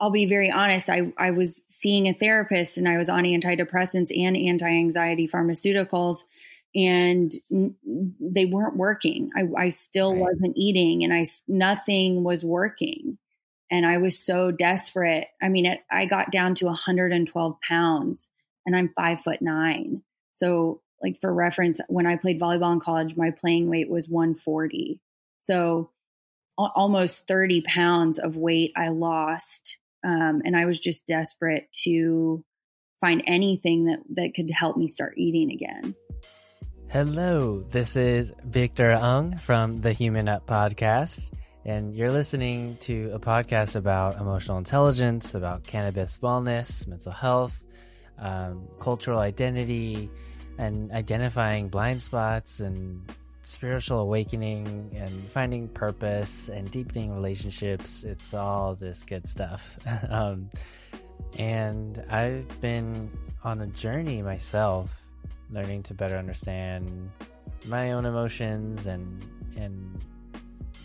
I'll be very honest. I, I was seeing a therapist and I was on antidepressants and anti anxiety pharmaceuticals, and they weren't working. I, I still right. wasn't eating, and I nothing was working. And I was so desperate. I mean, it, I got down to 112 pounds, and I'm five foot nine. So, like for reference, when I played volleyball in college, my playing weight was 140. So, almost 30 pounds of weight I lost um, and I was just desperate to find anything that, that could help me start eating again. Hello, this is Victor Ung from the Human Up podcast, and you're listening to a podcast about emotional intelligence, about cannabis wellness, mental health, um, cultural identity, and identifying blind spots and spiritual awakening and finding purpose and deepening relationships. It's all this good stuff. um, and I've been on a journey myself, learning to better understand my own emotions and and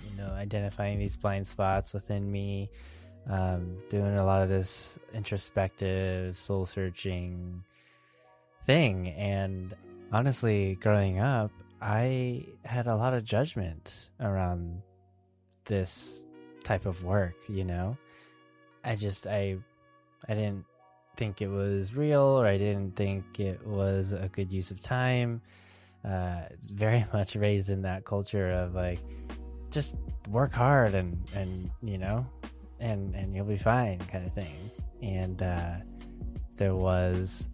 you know identifying these blind spots within me. Um, doing a lot of this introspective, soul searching thing, and honestly, growing up, I had a lot of judgment around this type of work, you know? I just I I didn't think it was real or I didn't think it was a good use of time. Uh very much raised in that culture of like just work hard and and you know and and you'll be fine kind of thing. And uh there was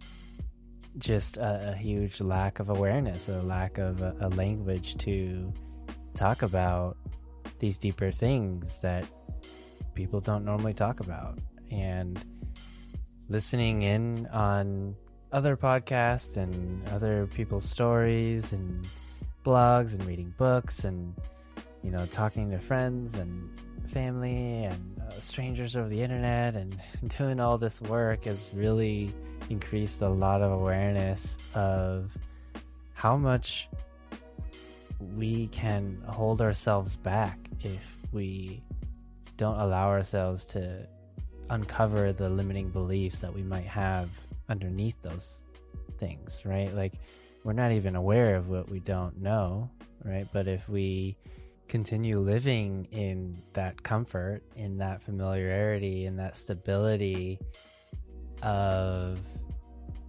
just a, a, huge lack of awareness, a lack of a, a language to talk about these deeper things that people don't normally talk about. And listening in on other podcasts and other people's stories and blogs and reading books and you know talking to friends and family and strangers over the internet and doing all this work has really increased a lot of awareness of how much we can hold ourselves back if we don't allow ourselves to uncover the limiting beliefs that we might have underneath those things, right? Like we're not even aware of what we don't know, right? But if we continue living in that comfort, in that familiarity, in that stability of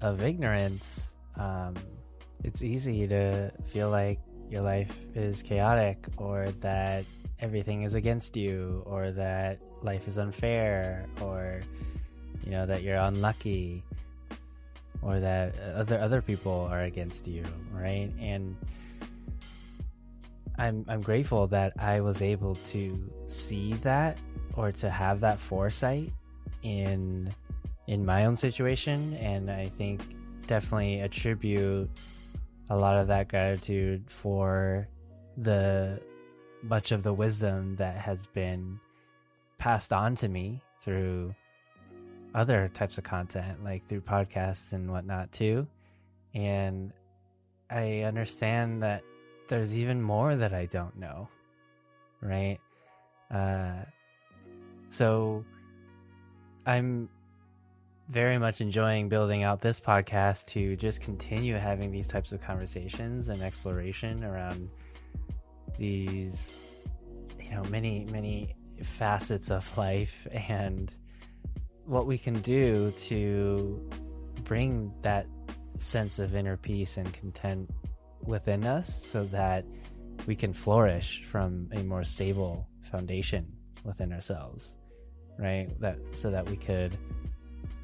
of ignorance, um, it's easy to feel like your life is chaotic or that everything is against you or that life is unfair or you know that you're unlucky or that other other people are against you right? And I'm I'm grateful that I was able to see that or to have that foresight in in my own situation. And I think definitely attribute a lot of that gratitude for the much of the wisdom that has been passed on to me through other types of content like through podcasts and whatnot too. And I understand that there's even more that I don't know. Right? Uh, so I'm very much enjoying building out this podcast to just continue having these types of conversations and exploration around these, you know, many, many facets of life and what we can do to bring that sense of inner peace and content within us so that we can flourish from a more stable foundation within ourselves right? That so that we could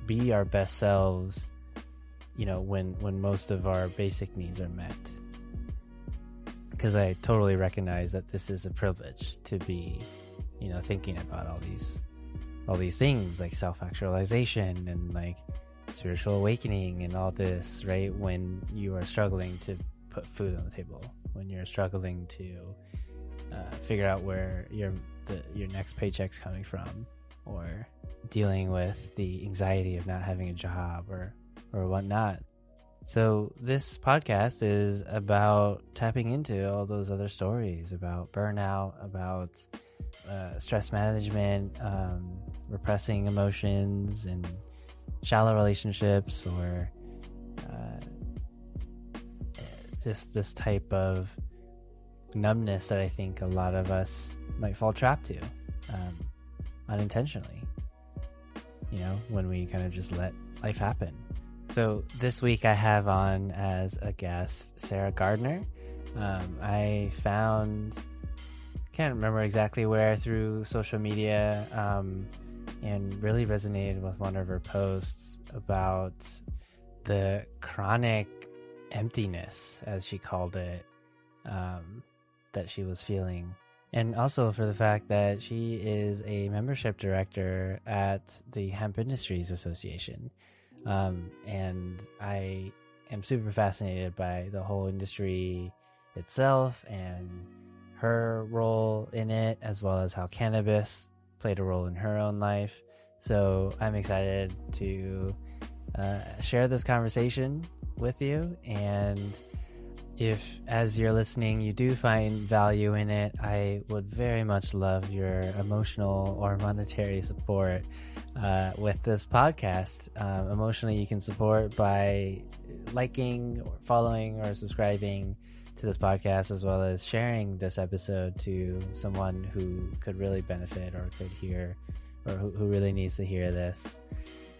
be our best selves you know when when most of our basic needs are met. Because i totally recognize that this is a privilege to be you know thinking about all these all these things like self-actualization and like spiritual awakening and all this right? When you are struggling to put food on the table, when you're struggling to uh, figure out where your the, your next paycheck's coming from, or dealing with the anxiety of not having a job or or whatnot. So this podcast is about tapping into all those other stories about burnout, about uh, stress management, um, repressing emotions, and shallow relationships, or uh, just this type of numbness that I think a lot of us might fall trapped to um, unintentionally. You know, when we kind of just let life happen. So this week I have on as a guest Sarah Gardner. Um, I found, can't remember exactly where through social media, um, and really resonated with one of her posts about the chronic emptiness, as she called it, um, that she was feeling. And also for the fact that she is a membership director at the Hemp Industries Association. Um, and I am super fascinated by the whole industry itself and her role in it, as well as how cannabis played a role in her own life. So I'm excited to uh, share this conversation with you. And if, as you're listening, you do find value in it, I would very much love your emotional or monetary support uh, with this podcast. Um, emotionally, you can support by liking, or following, or subscribing to this podcast, as well as sharing this episode to someone who could really benefit or could hear, or who, who really needs to hear this.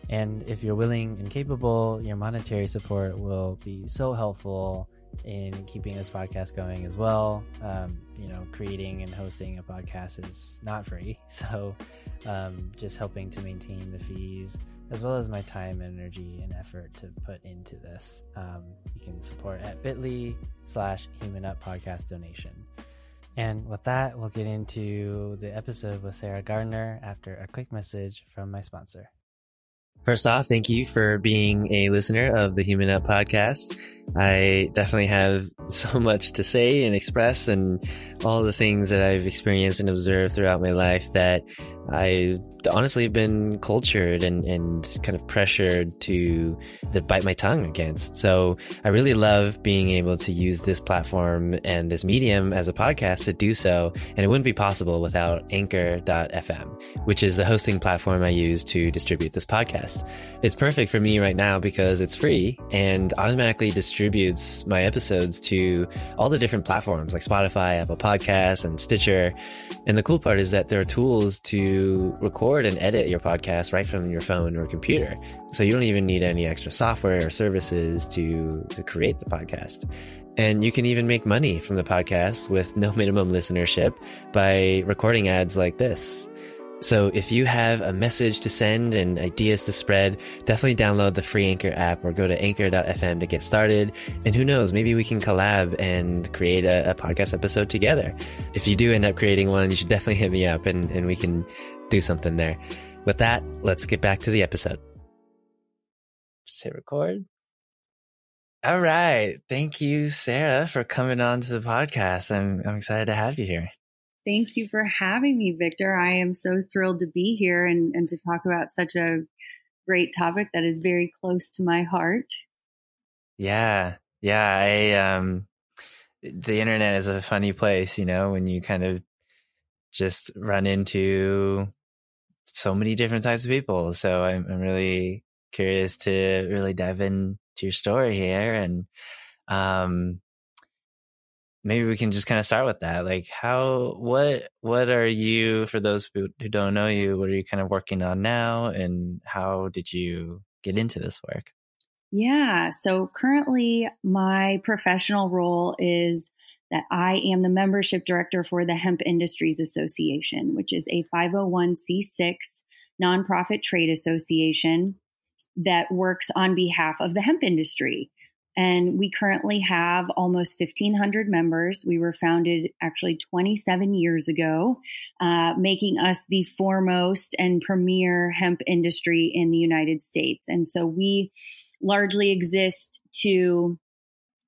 And if you're willing and capable, your monetary support will be so helpful in keeping this podcast going as well. Um, you know, creating and hosting a podcast is not free. So, um, just helping to maintain the fees as well as my time, and energy, and effort to put into this. Um, you can support at bit.ly slash human up podcast donation. And with that, we'll get into the episode with Sarah Gardner after a quick message from my sponsor. First off, thank you for being a listener of the Human Up podcast. I definitely have so much to say and express and all the things that I've experienced and observed throughout my life that I honestly have been cultured and, and kind of pressured to, to bite my tongue against. So I really love being able to use this platform and this medium as a podcast to do so. And it wouldn't be possible without anchor.fm, which is the hosting platform I use to distribute this podcast. It's perfect for me right now because it's free and automatically distributes my episodes to all the different platforms like Spotify, Apple Podcasts, and Stitcher. And the cool part is that there are tools to record and edit your podcast right from your phone or computer. So you don't even need any extra software or services to, to create the podcast. And you can even make money from the podcast with no minimum listenership by recording ads like this. So if you have a message to send and ideas to spread, definitely download the free Anchor app or go to anchor.fm to get started. And who knows, maybe we can collab and create a, a podcast episode together. If you do end up creating one, you should definitely hit me up and, and we can do something there. With that, let's get back to the episode. Just hit record. All right. Thank you, Sarah, for coming on to the podcast. I'm, I'm excited to have you here. Thank you for having me, Victor. I am so thrilled to be here and, and to talk about such a great topic that is very close to my heart. Yeah. Yeah. I, um, the internet is a funny place, you know, when you kind of just run into so many different types of people. So I'm, I'm really curious to really dive into your story here and, um, maybe we can just kind of start with that like how what what are you for those who don't know you what are you kind of working on now and how did you get into this work yeah so currently my professional role is that I am the membership director for the Hemp Industries Association, which is a 501c6 nonprofit trade association that works on behalf of the hemp industry. And we currently have almost 1,500 members. We were founded actually 27 years ago, uh, making us the foremost and premier hemp industry in the United States. And so we largely exist to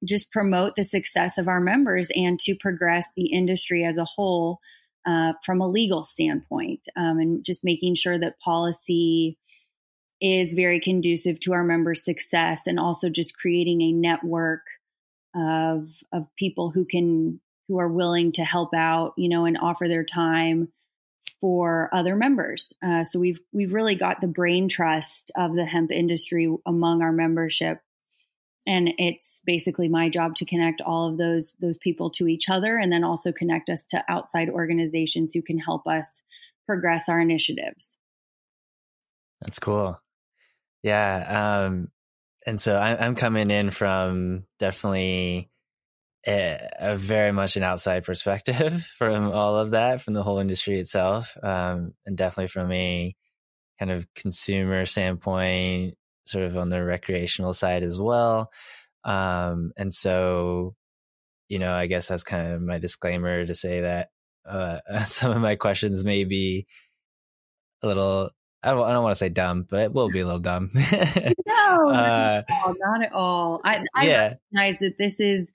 just promote the success of our members and to progress the industry as a whole uh, from a legal standpoint um, and just making sure that policy is very conducive to our members' success and also just creating a network of of people who can who are willing to help out, you know, and offer their time for other members. Uh, so we've we've really got the brain trust of the hemp industry among our membership, and it's basically my job to connect all of those those people to each other, and then also connect us to outside organizations who can help us progress our initiatives. That's cool. Yeah, um, and so I'm, I'm coming in from definitely a, a, very much an outside perspective from all of that, from the whole industry itself, um, and definitely from a kind of consumer standpoint, sort of on the recreational side as well. Um, and so, you know, I guess that's kind of my disclaimer to say that uh, some of my questions may be a little I don't, I don't want to say dumb, but it will be a little dumb. no, uh, not, at all, not at all. I, I yeah. recognize that this is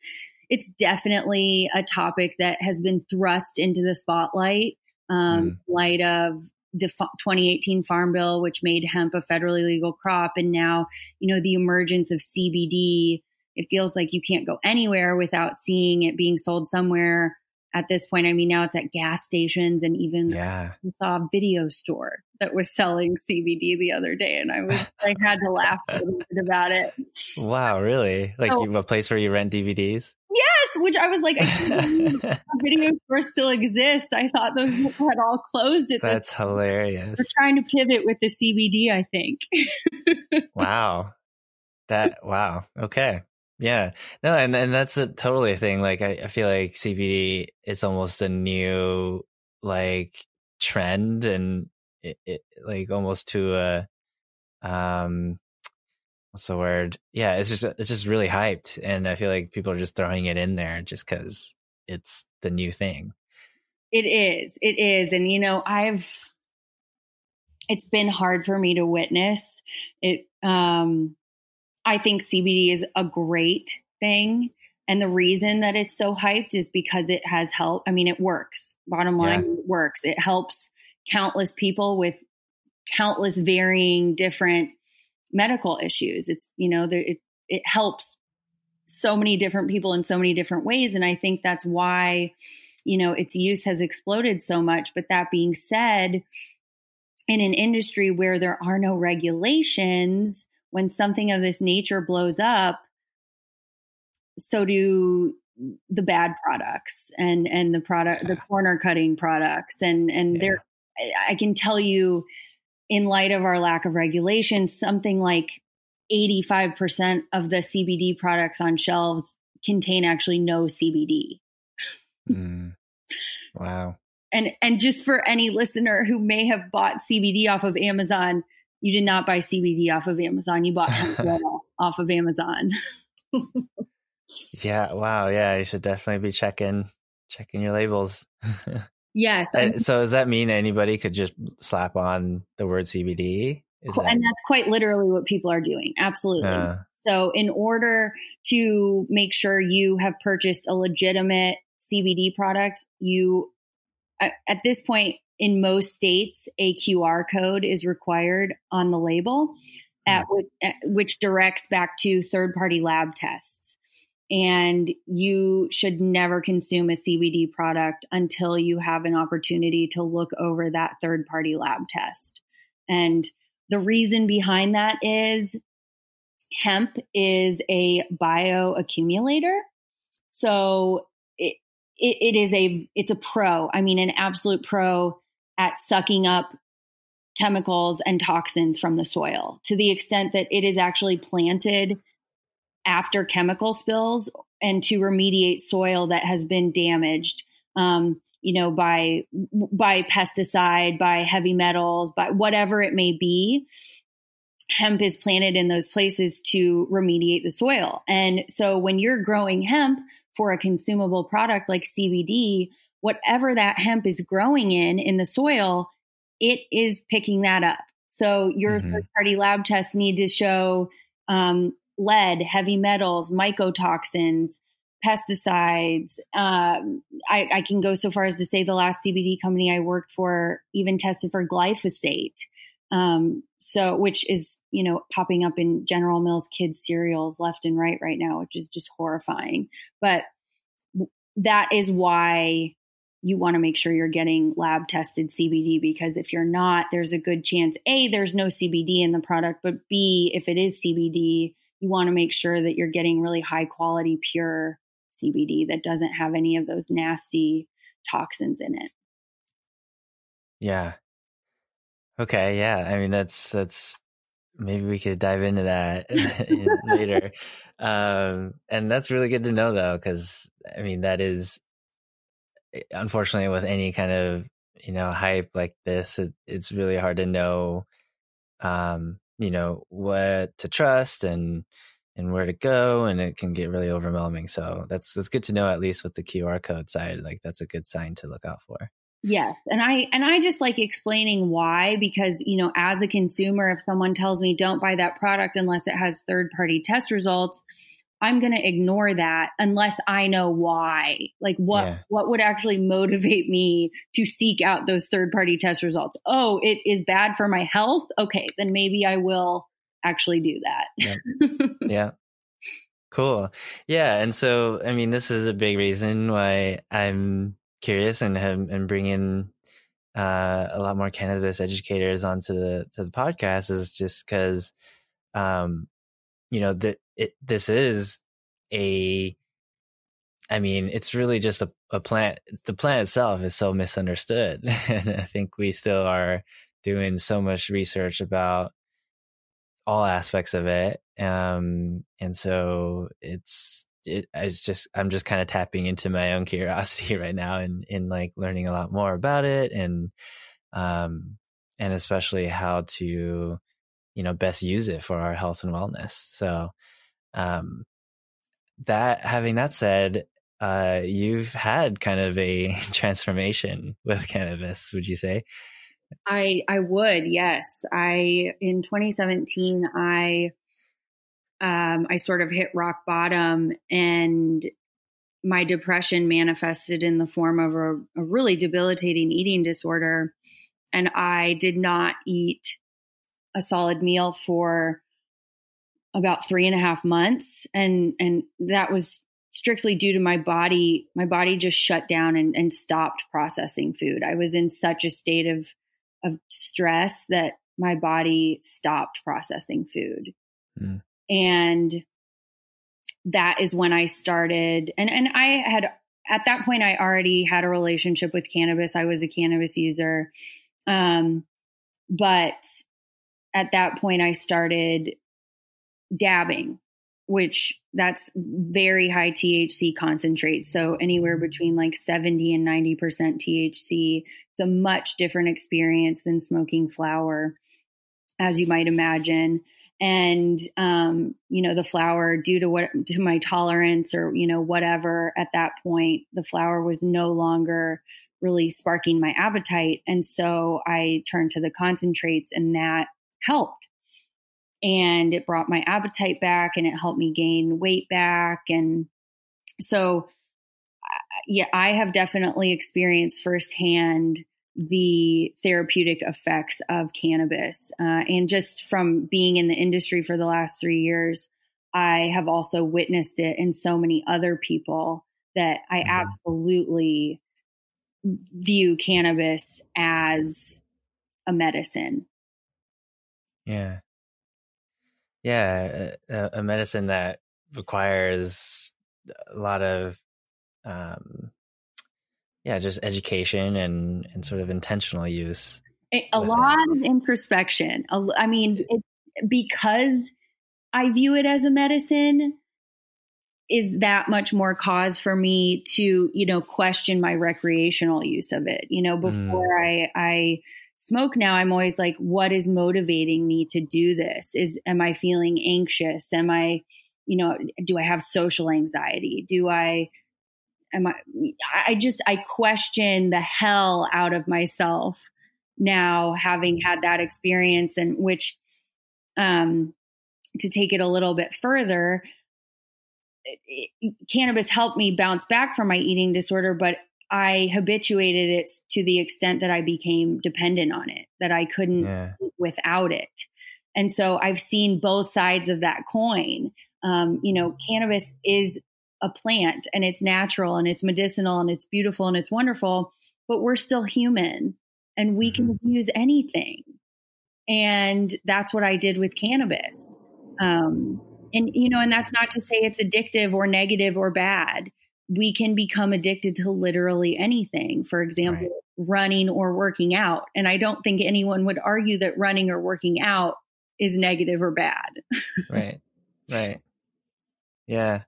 it's definitely a topic that has been thrust into the spotlight um, mm. light of the 2018 farm bill which made hemp a federally legal crop and now you know the emergence of cbd it feels like you can't go anywhere without seeing it being sold somewhere at this point. I mean, now it's at gas stations and even yeah. I saw a video store that was selling CBD the other day, and I was I had to laugh a bit about it. Wow, really? Like so, a place where you rent DVDs? Yes, which I was like, I video stores still exist. I thought those had all closed. At That's hilarious. We're trying to pivot with the CBD. I think. wow. That wow. Okay. Yeah, no, and and that's a totally thing. Like I, I feel like CBD is almost a new like trend, and it, it like almost to a um, what's the word? Yeah, it's just it's just really hyped, and I feel like people are just throwing it in there just because it's the new thing. It is, it is, and you know, I've it's been hard for me to witness it. Um, I think CBD is a great thing. And the reason that it's so hyped is because it has help. I mean, it works. Bottom line, yeah. it works. It helps countless people with countless varying different medical issues. It's, you know, there, it, it helps so many different people in so many different ways. And I think that's why, you know, its use has exploded so much. But that being said, in an industry where there are no regulations, when something of this nature blows up, so do the bad products and and the product the corner cutting products and and yeah. there I can tell you in light of our lack of regulation something like 85% of the CBD products on shelves contain actually no CBD. Mm. Wow. And and just for any listener who may have bought CBD off of Amazon, you did not buy CBD off of Amazon. You bought off of Amazon. yeah. Wow. Yeah. You should definitely be checking checking your labels. yes. so does that mean anybody could just slap on the word CBD? That- and that's quite literally what people are doing. Absolutely. Uh, so in order to make sure you have purchased a legitimate CBD product, you at this point in most states, a QR code is required on the label, at hmm. which, which directs back to third party lab tests. And you should never consume a CBD product until you have an opportunity to look over that third party lab test. And the reason behind that is hemp is a bioaccumulator. So it, it, it is a, it's a pro. I mean, an absolute pro at sucking up chemicals and toxins from the soil to the extent that it is actually planted after chemical spills and to remediate soil that has been damaged um, you know by by pesticide by heavy metals by whatever it may be. Hemp is planted in those places to remediate the soil. And so when you're growing hemp for a consumable product like CBD whatever that hemp is growing in in the soil, it is picking that up. So your mm-hmm. third party lab tests need to show um, lead, heavy metals, mycotoxins, pesticides. Um, I, I, can go so far as to say the last CBD company I worked for even tested for glyphosate. Um, so, which is, you know, popping up in General Mills kids cereals left and right right now, which is just horrifying. But that is why you want to make sure you're getting lab tested CBD because if you're not, there's a good chance A, there's no CBD in the product, but B, if it is CBD, you want to make sure that you're getting really high quality, pure CBD that doesn't have any of those nasty toxins in it. Yeah. Okay. Yeah. I mean, that's, that's, maybe we could dive into that later. Um, and that's really good to know though, cause I mean, that is unfortunately with any kind of, you know, hype like this, it, it's really hard to know, um, you know, what to trust and, and where to go and it can get really overwhelming. So that's, that's good to know at least with the QR code side, like that's a good sign to look out for. Yes. And I and I just like explaining why because you know as a consumer if someone tells me don't buy that product unless it has third party test results I'm going to ignore that unless I know why. Like what yeah. what would actually motivate me to seek out those third party test results? Oh, it is bad for my health. Okay, then maybe I will actually do that. yeah. yeah. Cool. Yeah, and so I mean this is a big reason why I'm curious and have, and bring in uh, a lot more cannabis educators onto the to the podcast is just because, um, you know, that it this is a, I mean, it's really just a, a plant. The plant itself is so misunderstood, and I think we still are doing so much research about all aspects of it. Um, and so it's it, it's just I'm just kind of tapping into my own curiosity right now and in like learning a lot more about it and um and especially how to you know best use it for our health and wellness. So um that having that said, uh you've had kind of a transformation with cannabis, would you say? I I would, yes. I in 2017 I um, I sort of hit rock bottom and my depression manifested in the form of a, a, really debilitating eating disorder. And I did not eat a solid meal for about three and a half months. And, and that was strictly due to my body. My body just shut down and, and stopped processing food. I was in such a state of, of stress that my body stopped processing food. Mm and that is when I started and and I had at that point I already had a relationship with cannabis. I was a cannabis user. Um but at that point I started dabbing, which that's very high THC concentrate. So anywhere between like 70 and 90% THC. It's a much different experience than smoking flower, as you might imagine and um, you know the flower due to what to my tolerance or you know whatever at that point the flower was no longer really sparking my appetite and so i turned to the concentrates and that helped and it brought my appetite back and it helped me gain weight back and so yeah i have definitely experienced firsthand the therapeutic effects of cannabis. Uh, and just from being in the industry for the last three years, I have also witnessed it in so many other people that I mm-hmm. absolutely view cannabis as a medicine. Yeah. Yeah. A, a medicine that requires a lot of um, yeah, just education and and sort of intentional use. A, a lot it. of introspection. I mean, it, because I view it as a medicine, is that much more cause for me to you know question my recreational use of it. You know, before mm. I I smoke now, I'm always like, what is motivating me to do this? Is am I feeling anxious? Am I you know, do I have social anxiety? Do I am I, I just, I question the hell out of myself now having had that experience and which, um, to take it a little bit further, it, it, cannabis helped me bounce back from my eating disorder, but I habituated it to the extent that I became dependent on it, that I couldn't yeah. without it. And so I've seen both sides of that coin. Um, you know, cannabis is a plant and it's natural and it's medicinal and it's beautiful and it's wonderful, but we're still human and we mm-hmm. can use anything. And that's what I did with cannabis. Um, and, you know, and that's not to say it's addictive or negative or bad. We can become addicted to literally anything. For example, right. running or working out. And I don't think anyone would argue that running or working out is negative or bad. right. Right. Yeah.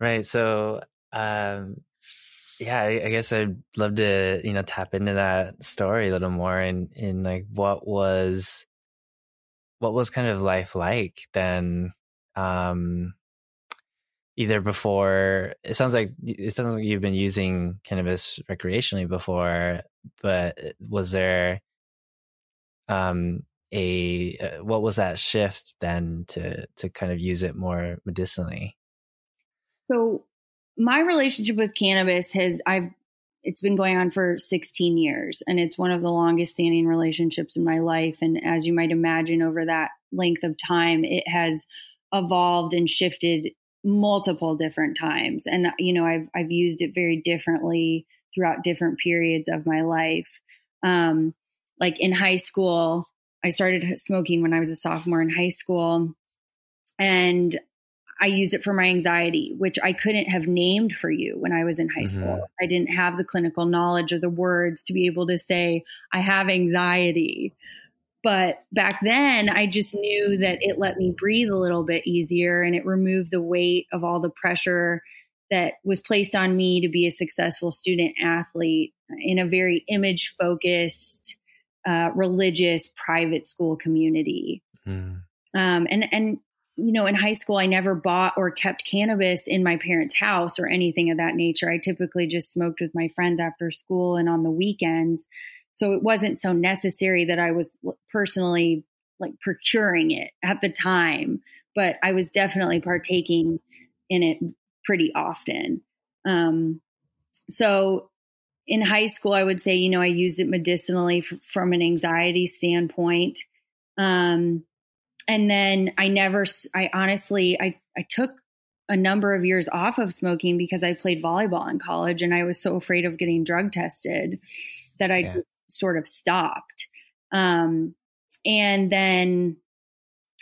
Right. So, um, yeah, I, I, guess I'd love to, you know, tap into that story a little more and in like what was what was kind of life like then um either before it sounds like it sounds like you've been using cannabis recreationally before but was there um a uh, what was that shift then to to kind of use it more medicinally? So my relationship with cannabis has I've it's been going on for 16 years and it's one of the longest standing relationships in my life and as you might imagine over that length of time it has evolved and shifted multiple different times and you know I've I've used it very differently throughout different periods of my life um like in high school I started smoking when I was a sophomore in high school and I used it for my anxiety, which I couldn't have named for you when I was in high mm-hmm. school. I didn't have the clinical knowledge or the words to be able to say, I have anxiety. But back then, I just knew that it let me breathe a little bit easier and it removed the weight of all the pressure that was placed on me to be a successful student athlete in a very image focused, uh, religious private school community. Mm. Um, and and you know, in high school, I never bought or kept cannabis in my parents' house or anything of that nature. I typically just smoked with my friends after school and on the weekends. So it wasn't so necessary that I was personally like procuring it at the time, but I was definitely partaking in it pretty often. Um, so in high school, I would say, you know, I used it medicinally f- from an anxiety standpoint. Um, and then I never, I honestly, I, I took a number of years off of smoking because I played volleyball in college and I was so afraid of getting drug tested that I yeah. Sort of stopped. Um, and then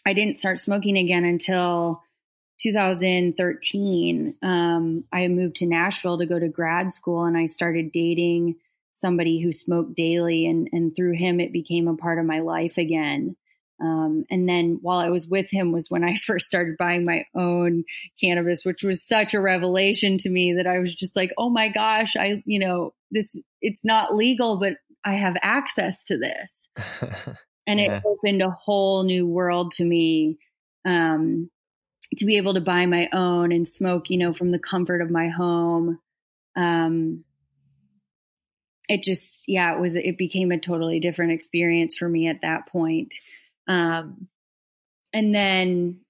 I didn't start smoking again until 2013. Um, I moved to Nashville to go to grad school and I started dating somebody who smoked daily and, and through him it became a part of my life again. Um, and then while I was with him was when I first started buying my own cannabis, which was such a revelation to me that I was just like, oh my gosh, I, you know, this, it's not legal, but I have access to this. and yeah. it opened a whole new world to me. Um, to be able to buy my own and smoke, you know, from the comfort of my home. Um, it just, yeah, it was, it became a totally different experience for me at that point. Um, and then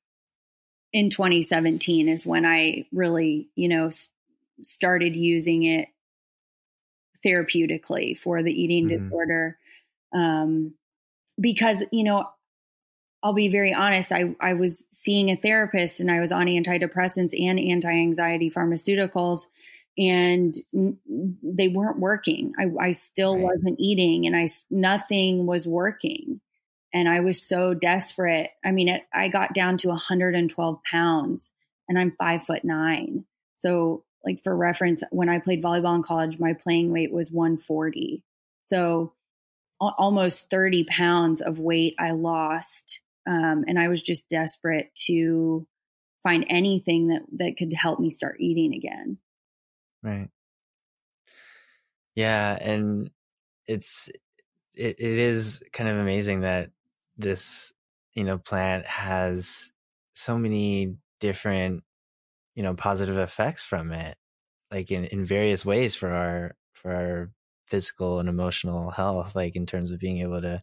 in 2017 is when I really, you know, started using it therapeutically for the eating mm-hmm. disorder. Um, because, you know, I'll be very honest, I, I was seeing a therapist and I was on antidepressants and anti anxiety pharmaceuticals, and n- they weren't working. I, I still right. wasn't eating and I, nothing was working and I was so desperate. I mean, it, I got down to 112 pounds and I'm five foot nine. So, like for reference, when I played volleyball in college, my playing weight was 140. So, almost 30 pounds of weight I lost. Um, and I was just desperate to find anything that, that could help me start eating again. Right. Yeah. And it's, it, it is kind of amazing that this you know plant has so many different you know positive effects from it like in, in various ways for our for our physical and emotional health like in terms of being able to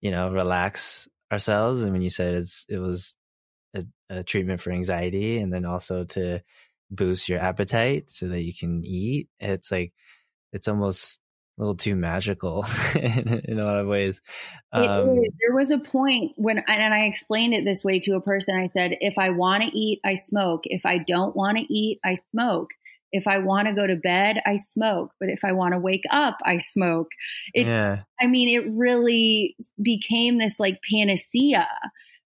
you know relax ourselves. And when you said it's it was a, a treatment for anxiety and then also to boost your appetite so that you can eat it's like it's almost little too magical in, in, a lot of ways. Um, there was a point when, and I explained it this way to a person. I said, if I want to eat, I smoke. If I don't want to eat, I smoke. If I want to go to bed, I smoke. But if I want to wake up, I smoke. It, yeah. I mean, it really became this like panacea,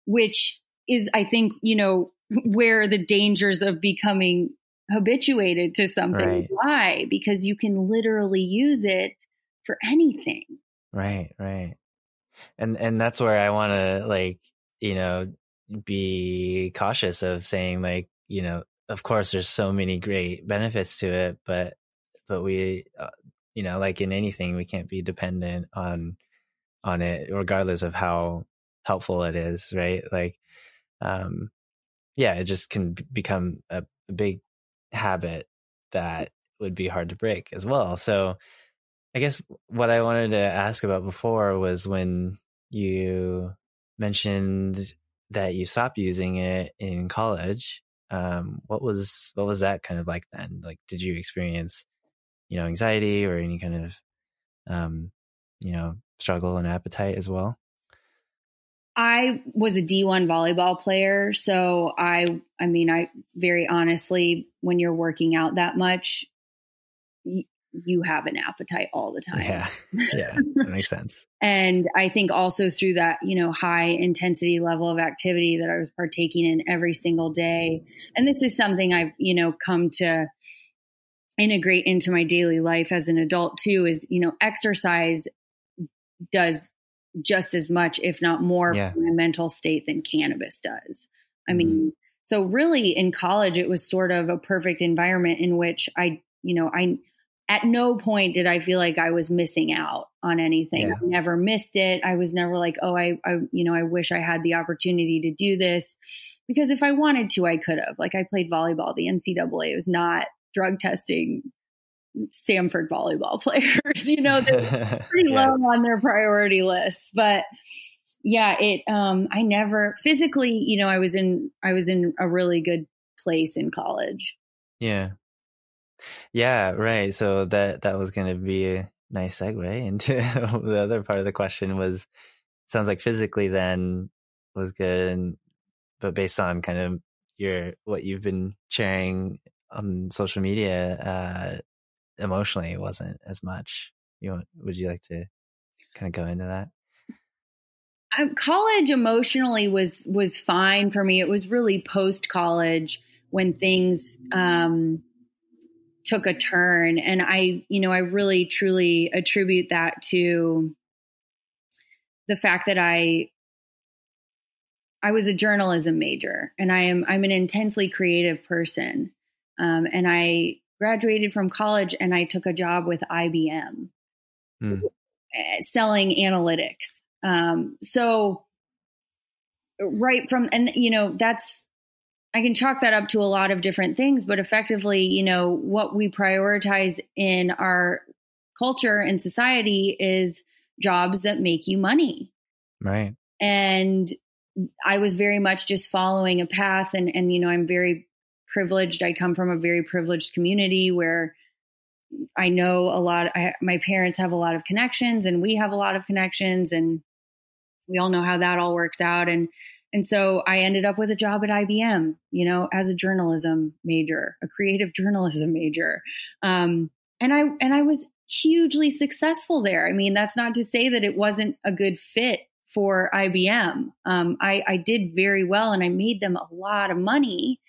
which is, I think, you know, where the dangers of becoming habituated to something. Right. why? Because you can literally use it for anything. Right right. And and that's where i want to like you know be cautious of saying like you know of course there's so many great benefits to it but but we uh, you know like in anything we can't be dependent on on it regardless of how helpful it is right? Like um yeah it just can become a, a big habit that would be hard to break as well. So I guess what I wanted to ask about before was when you mentioned that you stopped using it in college. Um, what was what was that kind of like then? Like, did you experience, you know, anxiety or any kind of, um, you know, struggle and appetite as well? I was a D1 volleyball player. So I, I mean, I very honestly, when you're working out that much, y- you have an appetite all the time. Yeah. Yeah. that makes sense. and I think also through that, you know, high intensity level of activity that I was partaking in every single day. And this is something I've, you know, come to integrate into my daily life as an adult too is, you know, exercise does just as much, if not more, yeah. for my mental state than cannabis does. I mm-hmm. mean, so really in college, it was sort of a perfect environment in which I, you know, I, at no point did I feel like I was missing out on anything. Yeah. I never missed it. I was never like, oh, I, I, you know, I wish I had the opportunity to do this because if I wanted to, I could have. Like I played volleyball. The NCAA was not drug testing Stanford volleyball players. you know, they're pretty yeah. low on their priority list. But yeah, it um I never physically, you know, I was in I was in a really good place in college. Yeah. Yeah, right. So that that was gonna be a nice segue into the other part of the question was sounds like physically then was good and but based on kind of your what you've been sharing on social media uh emotionally it wasn't as much. You want, would you like to kind of go into that? Um, college emotionally was was fine for me. It was really post college when things um, took a turn, and I, you know, I really truly attribute that to the fact that I I was a journalism major, and I am I'm an intensely creative person, um, and I graduated from college and I took a job with IBM mm. selling analytics. Um, so, right from, and you know, that's, I can chalk that up to a lot of different things, but effectively, you know, what we prioritize in our culture and society is jobs that make you money. Right. And I was very much just following a path and and you know I'm very privileged. I come from a very privileged community where I know a lot. I, my parents have a lot of connections, and we have a lot of connections, and we all know how that all works out. And and so I ended up with a job at IBM, you know, as a journalism major, a creative journalism major, um, and I and I was hugely successful there. I mean, that's not to say that it wasn't a good fit for IBM. Um, I, I did very well, and I made them a lot of money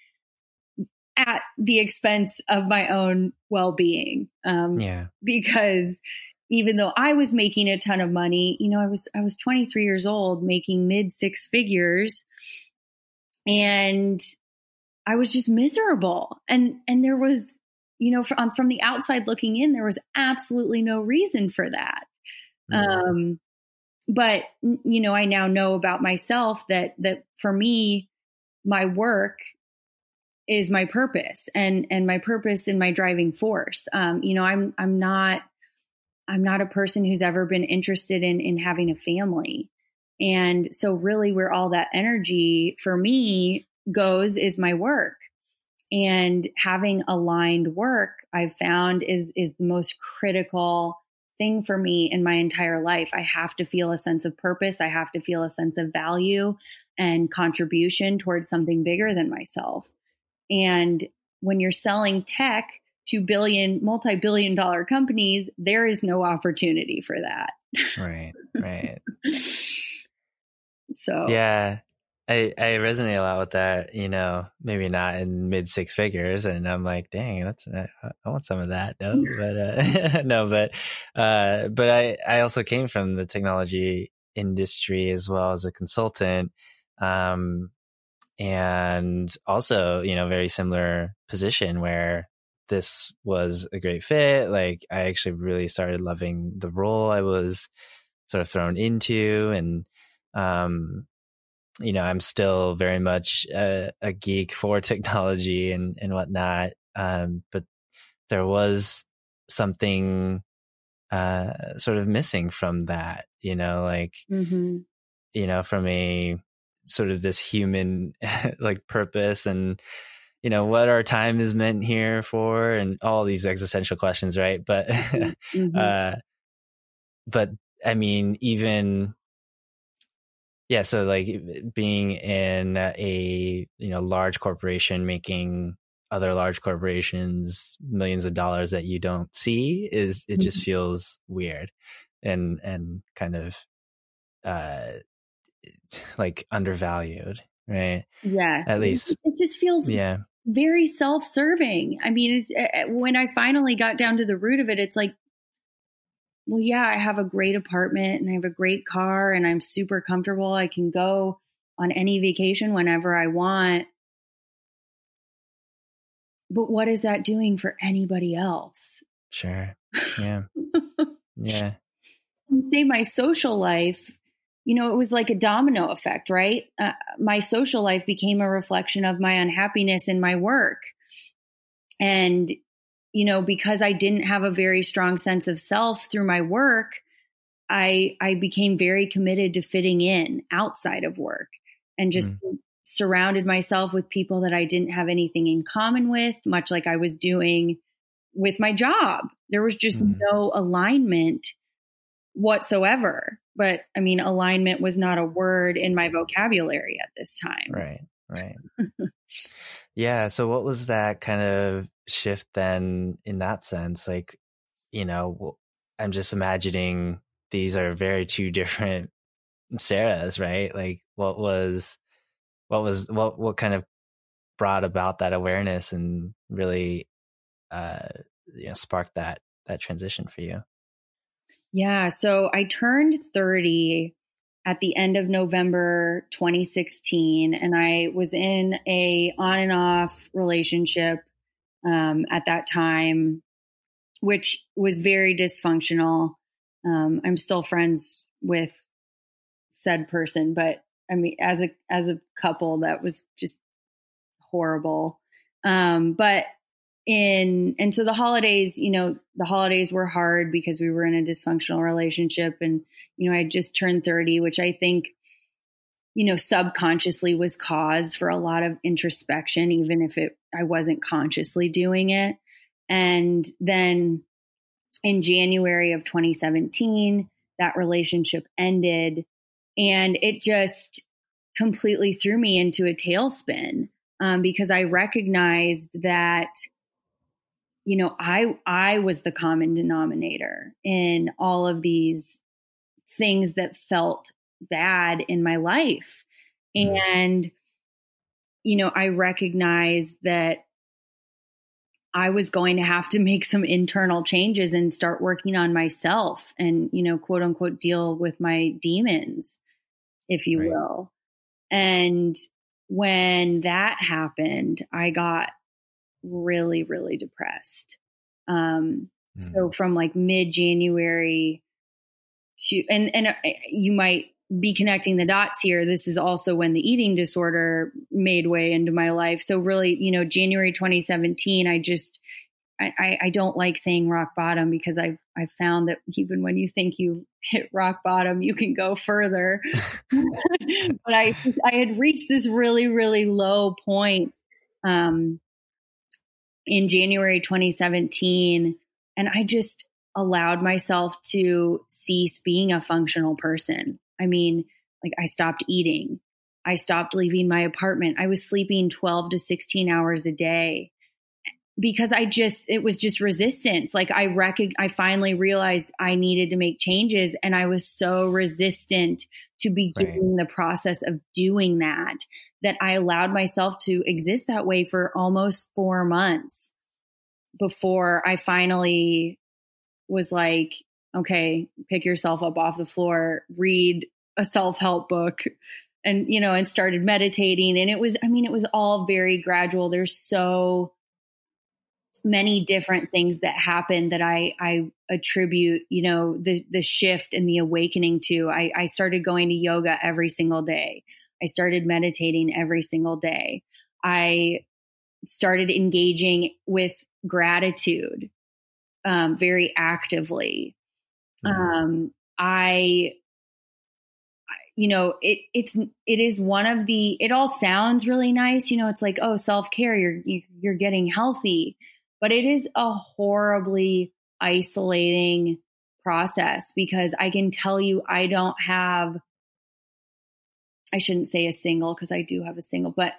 at the expense of my own well-being um yeah. because even though i was making a ton of money you know i was i was 23 years old making mid six figures and i was just miserable. And and there was you know from, from the outside looking in there was absolutely no reason for that. Mm-hmm. um but you know i now know about myself that that for me my work is my purpose and and my purpose and my driving force. Um, you know, I'm I'm not I'm not a person who's ever been interested in in having a family. And so really where all that energy for me goes is my work. And having aligned work I've found is is the most critical thing for me in my entire life. I have to feel a sense of purpose. I have to feel a sense of value and contribution towards something bigger than myself. And when you're selling tech to billion, multi billion dollar companies, there is no opportunity for that. Right, right. so, yeah. I, I resonate a lot with that, you know, maybe not in mid six figures. And I'm like, dang, that's, I, I want some of that. No, but, uh, no, but, uh, but I, I also came from the technology industry as well as a consultant. Um, and also, you know, very similar position where this was a great fit. Like I actually really started loving the role I was sort of thrown into and, um, you know, I'm still very much a, a geek for technology and, and whatnot. Um, but there was something, uh, sort of missing from that, you know, like, mm-hmm. you know, from a sort of this human like purpose and, you know, what our time is meant here for and all these existential questions, right? But, mm-hmm. uh, but I mean, even yeah, so like being in a you know large corporation making other large corporations millions of dollars that you don't see is it just mm-hmm. feels weird and and kind of uh like undervalued, right? Yeah. At least it just feels yeah very self-serving. I mean, it's, uh, when I finally got down to the root of it, it's like well, yeah, I have a great apartment and I have a great car and I'm super comfortable. I can go on any vacation whenever I want. But what is that doing for anybody else? Sure. Yeah. yeah. Say my social life, you know, it was like a domino effect, right? Uh, my social life became a reflection of my unhappiness in my work. And you know, because I didn't have a very strong sense of self through my work, I I became very committed to fitting in outside of work and just mm. surrounded myself with people that I didn't have anything in common with, much like I was doing with my job. There was just mm. no alignment whatsoever. But I mean, alignment was not a word in my vocabulary at this time. Right, right. yeah. So, what was that kind of shift then in that sense like you know i'm just imagining these are very two different sarahs right like what was what was what what kind of brought about that awareness and really uh you know sparked that that transition for you yeah so i turned 30 at the end of November 2016 and I was in a on and off relationship um, at that time, which was very dysfunctional. Um, I'm still friends with said person, but I mean, as a as a couple, that was just horrible. Um, but in and so the holidays, you know, the holidays were hard because we were in a dysfunctional relationship, and you know, I just turned 30, which I think you know, subconsciously was cause for a lot of introspection, even if it I wasn't consciously doing it. And then in January of 2017, that relationship ended and it just completely threw me into a tailspin um, because I recognized that you know I I was the common denominator in all of these things that felt bad in my life. Mm-hmm. And, you know, I recognized that I was going to have to make some internal changes and start working on myself and, you know, quote unquote, deal with my demons, if you right. will. And when that happened, I got really, really depressed. Um, mm. So from like mid January to, and, and uh, you might be connecting the dots here. This is also when the eating disorder made way into my life. So really, you know, January 2017, I just, I, I don't like saying rock bottom because I've I've found that even when you think you've hit rock bottom, you can go further. but I I had reached this really really low point um, in January 2017, and I just allowed myself to cease being a functional person. I mean, like I stopped eating. I stopped leaving my apartment. I was sleeping 12 to 16 hours a day because I just it was just resistance. Like I rec- I finally realized I needed to make changes and I was so resistant to beginning right. the process of doing that that I allowed myself to exist that way for almost 4 months before I finally was like okay, pick yourself up off the floor, read a self-help book and you know and started meditating and it was I mean it was all very gradual. There's so many different things that happen that I I attribute, you know, the the shift and the awakening to. I, I started going to yoga every single day. I started meditating every single day. I started engaging with gratitude um, very actively. Mm-hmm. Um, I you know it it's it is one of the it all sounds really nice you know it's like oh self-care you're you, are you are getting healthy but it is a horribly isolating process because I can tell you I don't have I shouldn't say a single because I do have a single, but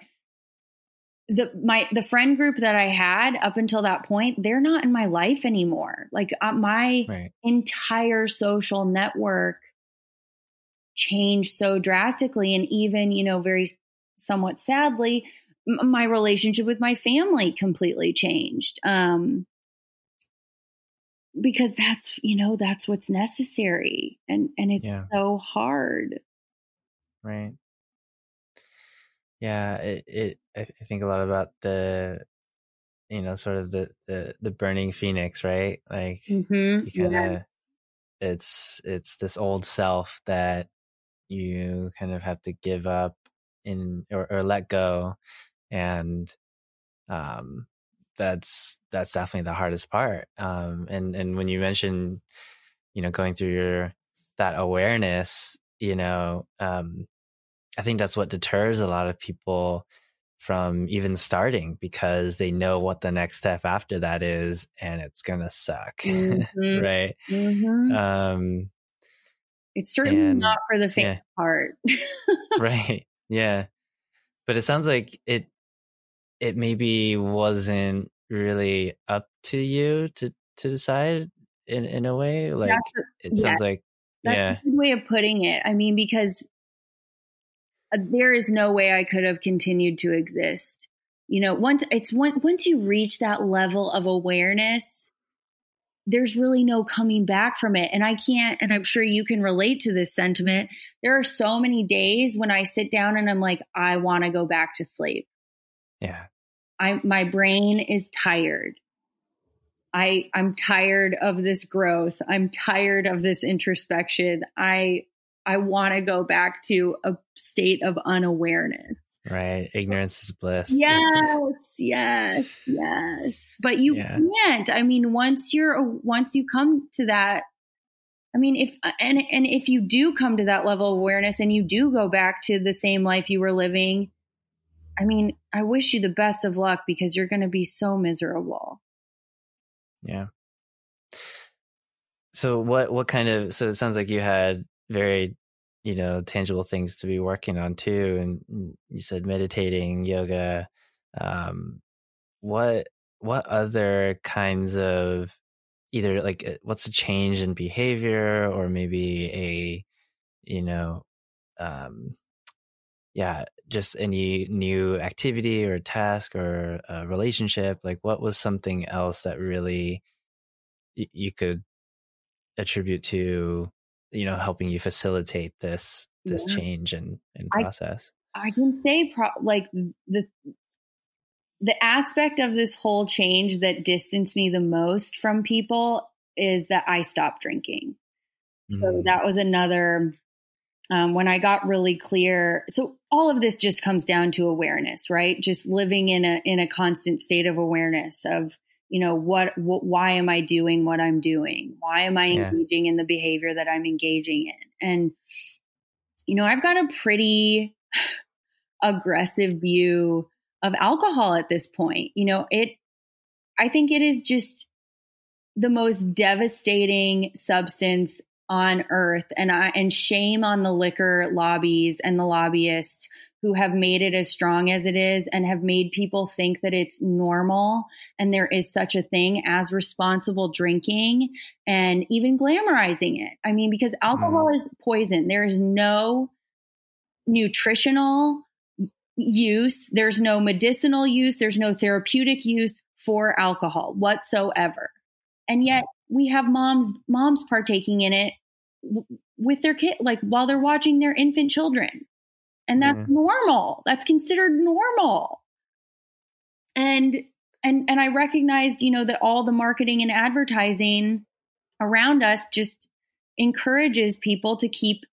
the my the friend group that I had up until that point, they're not in my life anymore. Like uh, my right. entire social network changed so drastically and even, you know, very somewhat sadly, my relationship with my family completely changed. Um, because that's, you know, that's what's necessary. And, and it's yeah. so hard. Right. Yeah. It, it, I, th- I think a lot about the, you know, sort of the, the, the burning Phoenix, right? Like mm-hmm. you kind of, yeah. it's, it's this old self that you kind of have to give up in or, or let go and um, that's that's definitely the hardest part. Um, and and when you mention, you know, going through your that awareness, you know, um, I think that's what deters a lot of people from even starting because they know what the next step after that is and it's gonna suck mm-hmm. right mm-hmm. um it's certainly and, not for the faint yeah. heart right yeah but it sounds like it it maybe wasn't really up to you to to decide in in a way like it sounds yeah, like yeah way of putting it. I mean because uh, there is no way i could have continued to exist. You know once it's once once you reach that level of awareness there's really no coming back from it. And i can't and i'm sure you can relate to this sentiment. There are so many days when i sit down and i'm like i want to go back to sleep yeah. I my brain is tired. I I'm tired of this growth. I'm tired of this introspection. I I want to go back to a state of unawareness. Right. Ignorance is bliss. Yes, yes, yes. But you yeah. can't. I mean, once you're once you come to that I mean, if and and if you do come to that level of awareness and you do go back to the same life you were living, I mean, I wish you the best of luck because you're going to be so miserable. Yeah. So what what kind of so it sounds like you had very you know tangible things to be working on too and you said meditating yoga um what what other kinds of either like uh, what's a change in behavior or maybe a you know um yeah, just any new activity or task or a relationship? Like, what was something else that really y- you could attribute to, you know, helping you facilitate this this yeah. change and, and process? I, I can say, pro- like the the aspect of this whole change that distanced me the most from people is that I stopped drinking. So mm. that was another um, when I got really clear. So all of this just comes down to awareness, right? Just living in a in a constant state of awareness of you know what, what why am I doing what I'm doing? Why am I yeah. engaging in the behavior that I'm engaging in? And you know, I've got a pretty aggressive view of alcohol at this point. You know, it I think it is just the most devastating substance on earth and I and shame on the liquor lobbies and the lobbyists who have made it as strong as it is and have made people think that it's normal and there is such a thing as responsible drinking and even glamorizing it. I mean because alcohol mm. is poison. There is no nutritional use, there's no medicinal use, there's no therapeutic use for alcohol whatsoever. And yet we have moms moms partaking in it with their kid like while they're watching their infant children. And that's mm. normal. That's considered normal. And and and I recognized, you know, that all the marketing and advertising around us just encourages people to keep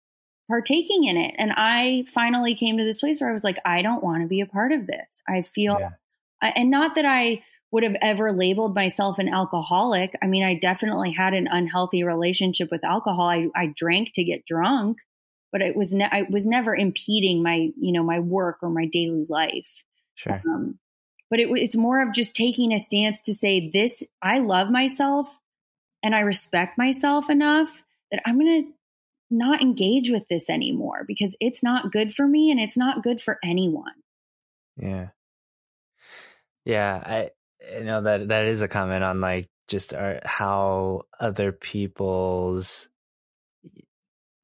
partaking in it. And I finally came to this place where I was like, I don't want to be a part of this. I feel, yeah. and not that I would have ever labeled myself an alcoholic. I mean, I definitely had an unhealthy relationship with alcohol. I, I drank to get drunk, but it was, ne- I was never impeding my, you know, my work or my daily life. Sure. Um, but it, it's more of just taking a stance to say this, I love myself and I respect myself enough that I'm going to not engage with this anymore because it's not good for me and it's not good for anyone. Yeah. Yeah, I you know that that is a comment on like just our, how other people's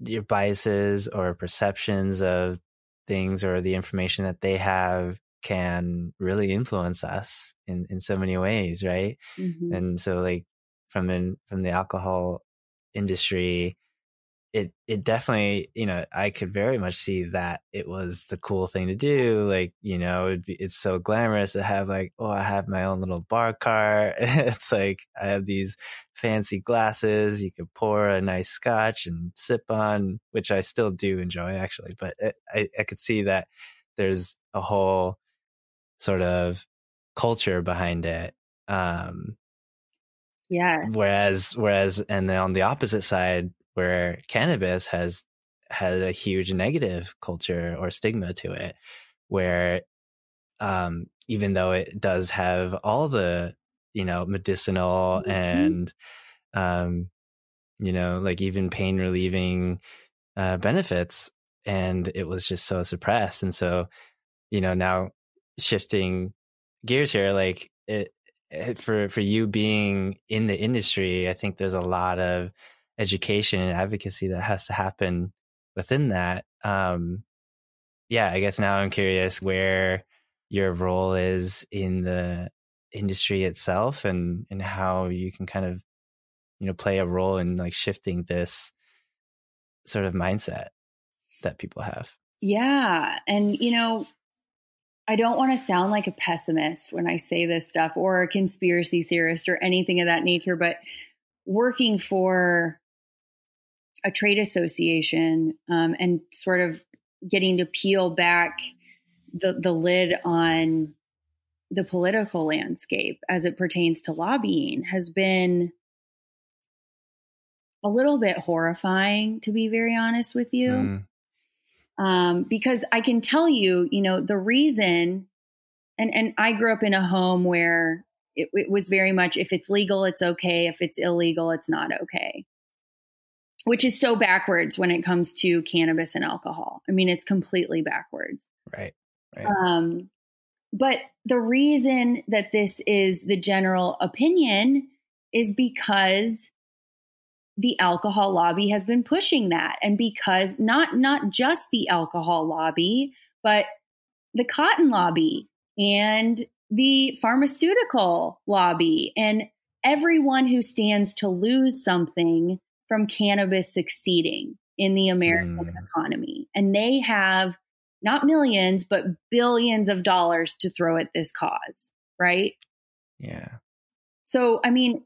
your biases or perceptions of things or the information that they have can really influence us in in so many ways, right? Mm-hmm. And so like from in from the alcohol industry it it definitely you know I could very much see that it was the cool thing to do. Like you know be, it's so glamorous to have like oh I have my own little bar car. it's like I have these fancy glasses. You could pour a nice scotch and sip on, which I still do enjoy actually. But it, I I could see that there's a whole sort of culture behind it. Um, yeah. Whereas, whereas, and then on the opposite side, where cannabis has has a huge negative culture or stigma to it, where um, even though it does have all the you know medicinal mm-hmm. and um, you know like even pain relieving uh, benefits, and it was just so suppressed, and so you know now shifting gears here, like it, it for for you being in the industry, I think there's a lot of education and advocacy that has to happen within that. Um, yeah, I guess now I'm curious where your role is in the industry itself and, and how you can kind of, you know, play a role in like shifting this sort of mindset that people have. Yeah. And, you know, I don't want to sound like a pessimist when I say this stuff or a conspiracy theorist or anything of that nature, but working for a trade association um, and sort of getting to peel back the, the lid on the political landscape as it pertains to lobbying has been a little bit horrifying, to be very honest with you. Mm. Um, because I can tell you, you know, the reason, and and I grew up in a home where it, it was very much if it's legal, it's okay. If it's illegal, it's not okay which is so backwards when it comes to cannabis and alcohol. I mean, it's completely backwards. Right. right. Um, but the reason that this is the general opinion is because the alcohol lobby has been pushing that and because not not just the alcohol lobby but the cotton lobby and the pharmaceutical lobby and everyone who stands to lose something from cannabis succeeding in the American mm. economy. And they have not millions, but billions of dollars to throw at this cause, right? Yeah. So, I mean,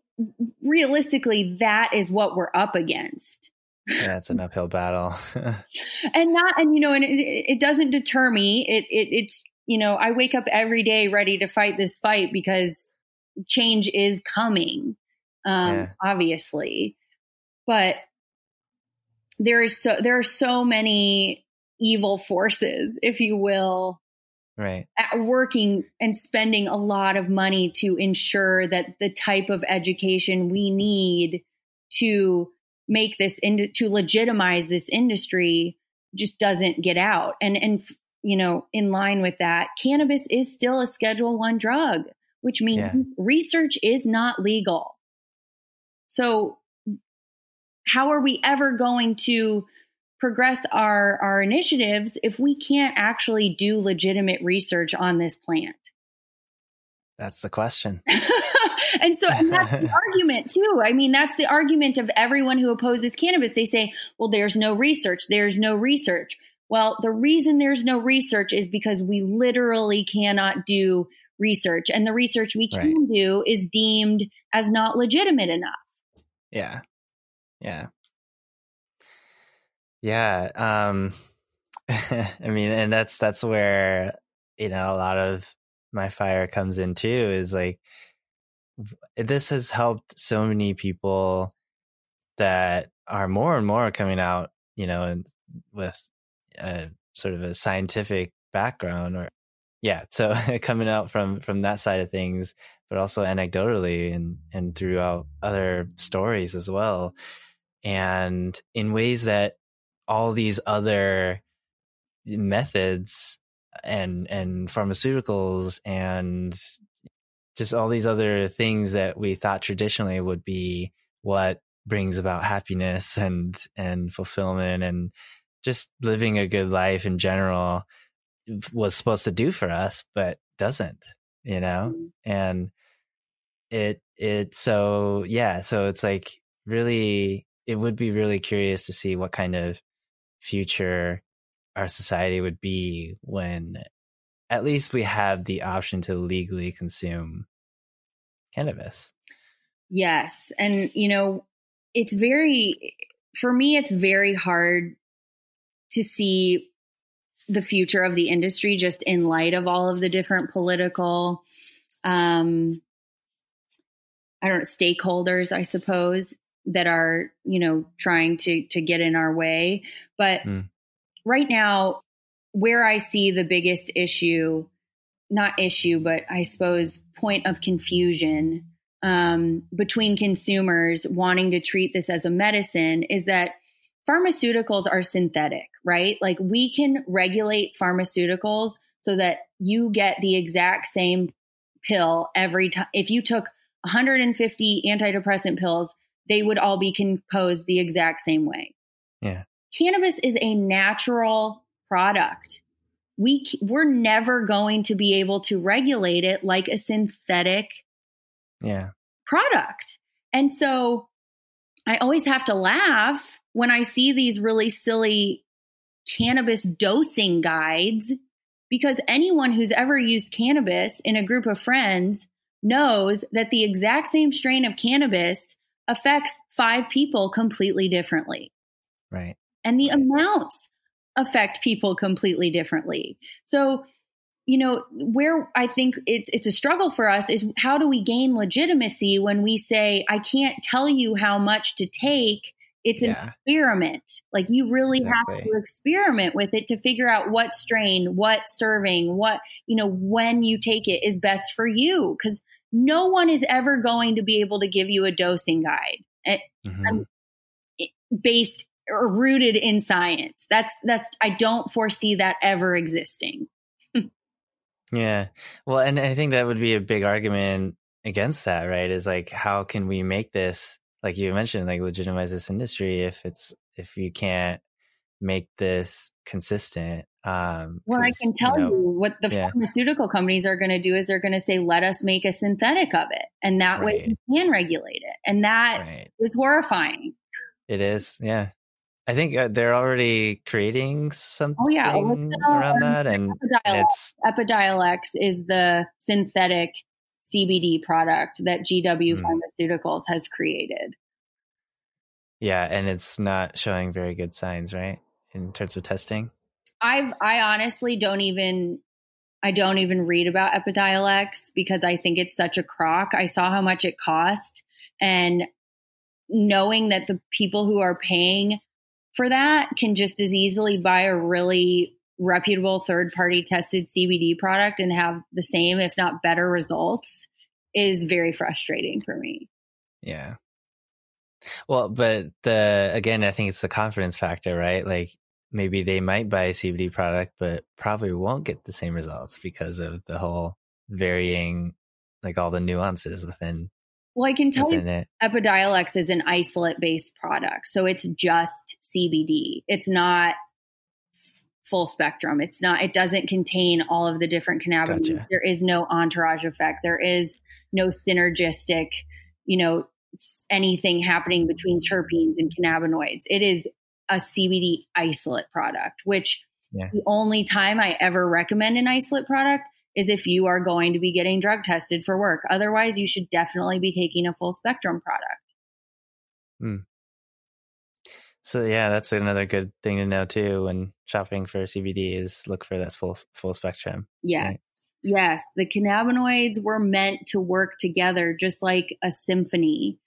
realistically, that is what we're up against. Yeah, it's an uphill battle. and not, and you know, and it, it doesn't deter me. It, it, it's, you know, I wake up every day ready to fight this fight because change is coming, um, yeah. obviously but there is so there are so many evil forces, if you will, right. at working and spending a lot of money to ensure that the type of education we need to make this in, to legitimize this industry just doesn't get out. And and you know in line with that cannabis is still a schedule 1 drug which means yeah. research is not legal. So how are we ever going to progress our our initiatives if we can't actually do legitimate research on this plant? That's the question. And so and that's the argument too. I mean that's the argument of everyone who opposes cannabis. They say well there's no research. There's no research. Well the reason there's no research is because we literally cannot do research. And the research we can right. do is deemed as not legitimate enough. Yeah yeah yeah. Um, I mean, and that's, that's where, you know, a lot of my fire comes in too is like, this has helped so many people that are more and more coming out, you know, and with a sort of a scientific background or, yeah. So coming out from, from that side of things, but also anecdotally and, and throughout other stories as well. And in ways that all these other methods and and pharmaceuticals and just all these other things that we thought traditionally would be what brings about happiness and and fulfillment and just living a good life in general was supposed to do for us but doesn't you know mm-hmm. and it it so yeah so it's like really it would be really curious to see what kind of future our society would be when at least we have the option to legally consume cannabis. Yes. And, you know, it's very, for me, it's very hard to see the future of the industry just in light of all of the different political, um, I don't know, stakeholders, I suppose, that are you know trying to to get in our way but mm. right now where i see the biggest issue not issue but i suppose point of confusion um, between consumers wanting to treat this as a medicine is that pharmaceuticals are synthetic right like we can regulate pharmaceuticals so that you get the exact same pill every time if you took 150 antidepressant pills they would all be composed the exact same way. Yeah. Cannabis is a natural product. We we're never going to be able to regulate it like a synthetic yeah product. And so I always have to laugh when I see these really silly cannabis dosing guides because anyone who's ever used cannabis in a group of friends knows that the exact same strain of cannabis affects five people completely differently. Right. And the amounts affect people completely differently. So, you know, where I think it's it's a struggle for us is how do we gain legitimacy when we say I can't tell you how much to take it's an experiment. Like you really exactly. have to experiment with it to figure out what strain, what serving, what, you know, when you take it is best for you. Cause no one is ever going to be able to give you a dosing guide mm-hmm. based or rooted in science. That's that's I don't foresee that ever existing. yeah. Well, and I think that would be a big argument against that, right? Is like how can we make this like you mentioned like legitimize this industry if it's if you can't make this consistent um, well, I can tell you, know, you what the yeah. pharmaceutical companies are going to do is they're going to say, let us make a synthetic of it. And that right. way we can regulate it. And that right. is horrifying. It is. Yeah. I think uh, they're already creating something oh, yeah. around that. And Epidiolex. it's Epidiolex is the synthetic CBD product that GW mm. Pharmaceuticals has created. Yeah. And it's not showing very good signs, right? In terms of testing. I I honestly don't even I don't even read about Epidiolex because I think it's such a crock. I saw how much it cost and knowing that the people who are paying for that can just as easily buy a really reputable third party tested CBD product and have the same, if not better results is very frustrating for me. Yeah. Well, but the again, I think it's the confidence factor, right? Like maybe they might buy a CBD product, but probably won't get the same results because of the whole varying, like all the nuances within. Well, I can tell you, it. Epidiolex is an isolate based product, so it's just CBD. It's not full spectrum. It's not. It doesn't contain all of the different cannabinoids. Gotcha. There is no entourage effect. There is no synergistic, you know, anything happening between terpenes and cannabinoids. It is a CBD isolate product, which yeah. the only time I ever recommend an isolate product is if you are going to be getting drug tested for work. Otherwise, you should definitely be taking a full spectrum product. Hmm. So yeah, that's another good thing to know too when shopping for CBD is look for that full full spectrum. Yeah. Right? Yes, the cannabinoids were meant to work together just like a symphony.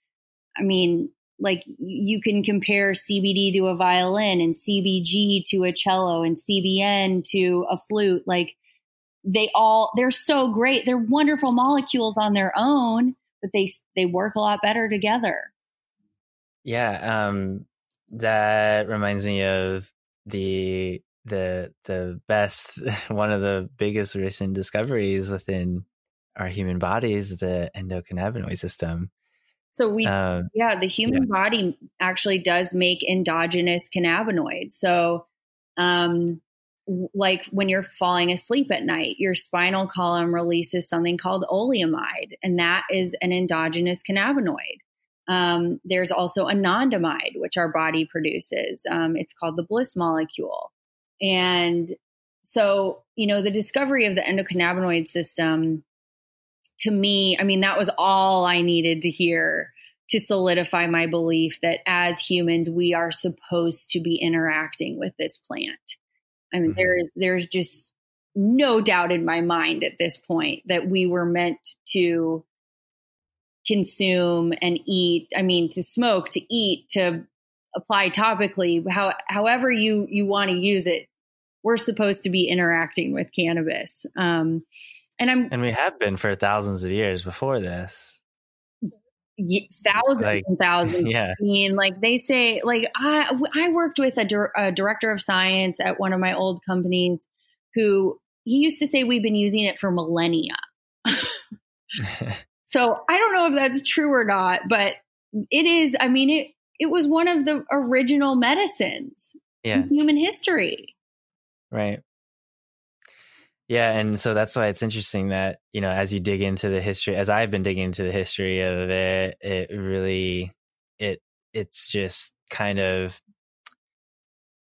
I mean, like you can compare CBD to a violin and CBG to a cello and CBN to a flute. Like they all, they're so great. They're wonderful molecules on their own, but they, they work a lot better together. Yeah. Um, that reminds me of the the the best one of the biggest recent discoveries within our human bodies the endocannabinoid system so we um, yeah the human yeah. body actually does make endogenous cannabinoids so um like when you're falling asleep at night your spinal column releases something called oleamide and that is an endogenous cannabinoid um, there's also anandamide, which our body produces. Um, it's called the bliss molecule. And so, you know, the discovery of the endocannabinoid system to me, I mean, that was all I needed to hear to solidify my belief that as humans, we are supposed to be interacting with this plant. I mean, mm-hmm. there is, there's just no doubt in my mind at this point that we were meant to consume and eat. I mean, to smoke, to eat, to apply topically, how, however you, you want to use it. We're supposed to be interacting with cannabis. Um, and I'm, and we have been for thousands of years before this. thousands like, and thousands. Yeah. I mean, like they say, like I, I worked with a, dir- a director of science at one of my old companies who he used to say we've been using it for millennia. so I don't know if that's true or not, but it is. I mean, it it was one of the original medicines yeah. in human history. Right. Yeah, and so that's why it's interesting that you know as you dig into the history, as I've been digging into the history of it, it really it it's just kind of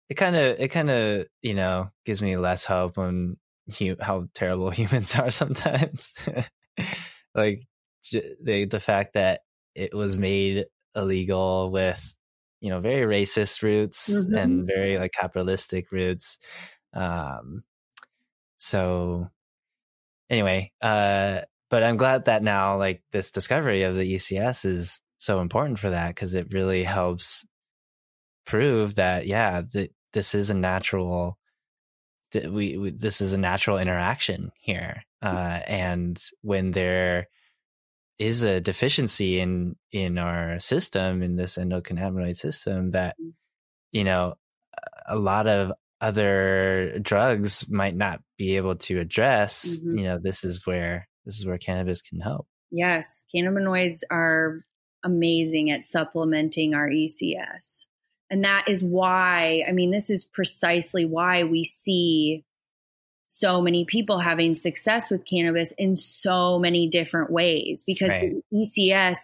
it kind of it kind of you know gives me less hope on hu- how terrible humans are sometimes. like the the fact that it was made illegal with you know very racist roots mm-hmm. and very like capitalistic roots um so anyway uh but i'm glad that now like this discovery of the ecs is so important for that because it really helps prove that yeah that this is a natural that we, we, this is a natural interaction here uh and when there is a deficiency in in our system in this endocannabinoid system that mm. you know a lot of other drugs might not be able to address mm-hmm. you know this is where this is where cannabis can help yes cannabinoids are amazing at supplementing our ecs and that is why i mean this is precisely why we see so many people having success with cannabis in so many different ways because right. ECS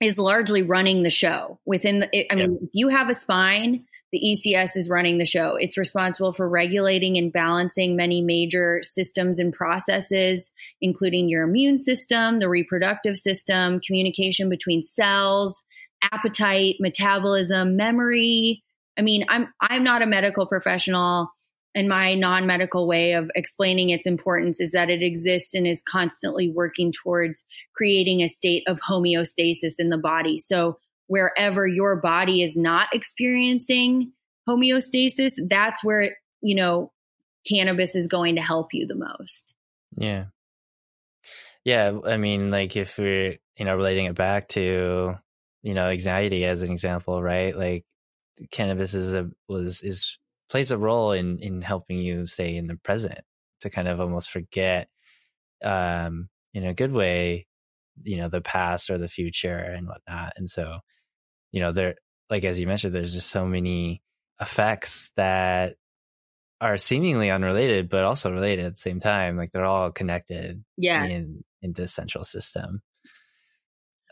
is largely running the show within the, I mean, if you have a spine, the ECS is running the show. It's responsible for regulating and balancing many major systems and processes, including your immune system, the reproductive system, communication between cells, appetite, metabolism, memory. I mean, I'm I'm not a medical professional and my non medical way of explaining its importance is that it exists and is constantly working towards creating a state of homeostasis in the body. So, wherever your body is not experiencing homeostasis, that's where you know, cannabis is going to help you the most. Yeah. Yeah. I mean, like if we're, you know, relating it back to, you know, anxiety as an example, right? Like cannabis is a, was, is, plays a role in, in helping you stay in the present to kind of almost forget, um, in a good way, you know, the past or the future and whatnot. And so, you know, there, like, as you mentioned, there's just so many effects that are seemingly unrelated, but also related at the same time. Like they're all connected yeah. in, in this central system.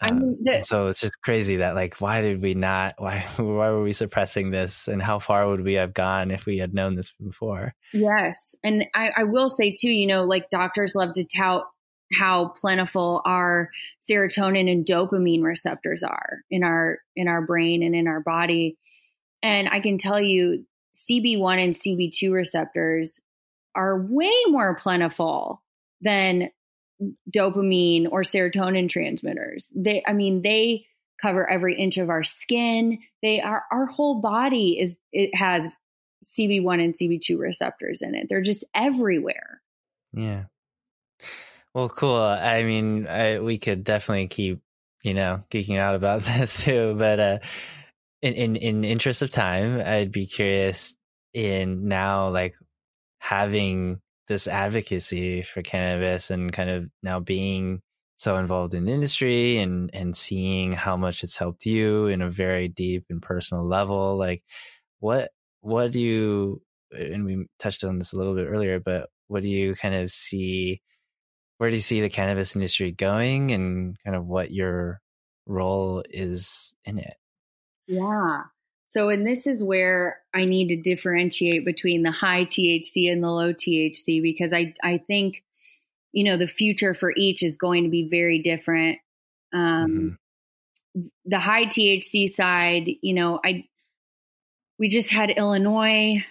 I mean, um, the, so it's just crazy that like, why did we not, why, why were we suppressing this and how far would we have gone if we had known this before? Yes. And I, I will say too, you know, like doctors love to tout how plentiful our serotonin and dopamine receptors are in our, in our brain and in our body. And I can tell you CB1 and CB2 receptors are way more plentiful than dopamine or serotonin transmitters. They, I mean, they cover every inch of our skin. They are, our whole body is, it has CB1 and CB2 receptors in it. They're just everywhere. Yeah. Well, cool. I mean, I, we could definitely keep, you know, geeking out about this too, but, uh, in, in, in interest of time, I'd be curious in now, like having this advocacy for cannabis and kind of now being so involved in industry and and seeing how much it's helped you in a very deep and personal level like what what do you and we touched on this a little bit earlier but what do you kind of see where do you see the cannabis industry going and kind of what your role is in it yeah so, and this is where I need to differentiate between the high THC and the low THC because I, I think, you know, the future for each is going to be very different. Um, mm-hmm. The high THC side, you know, I, we just had Illinois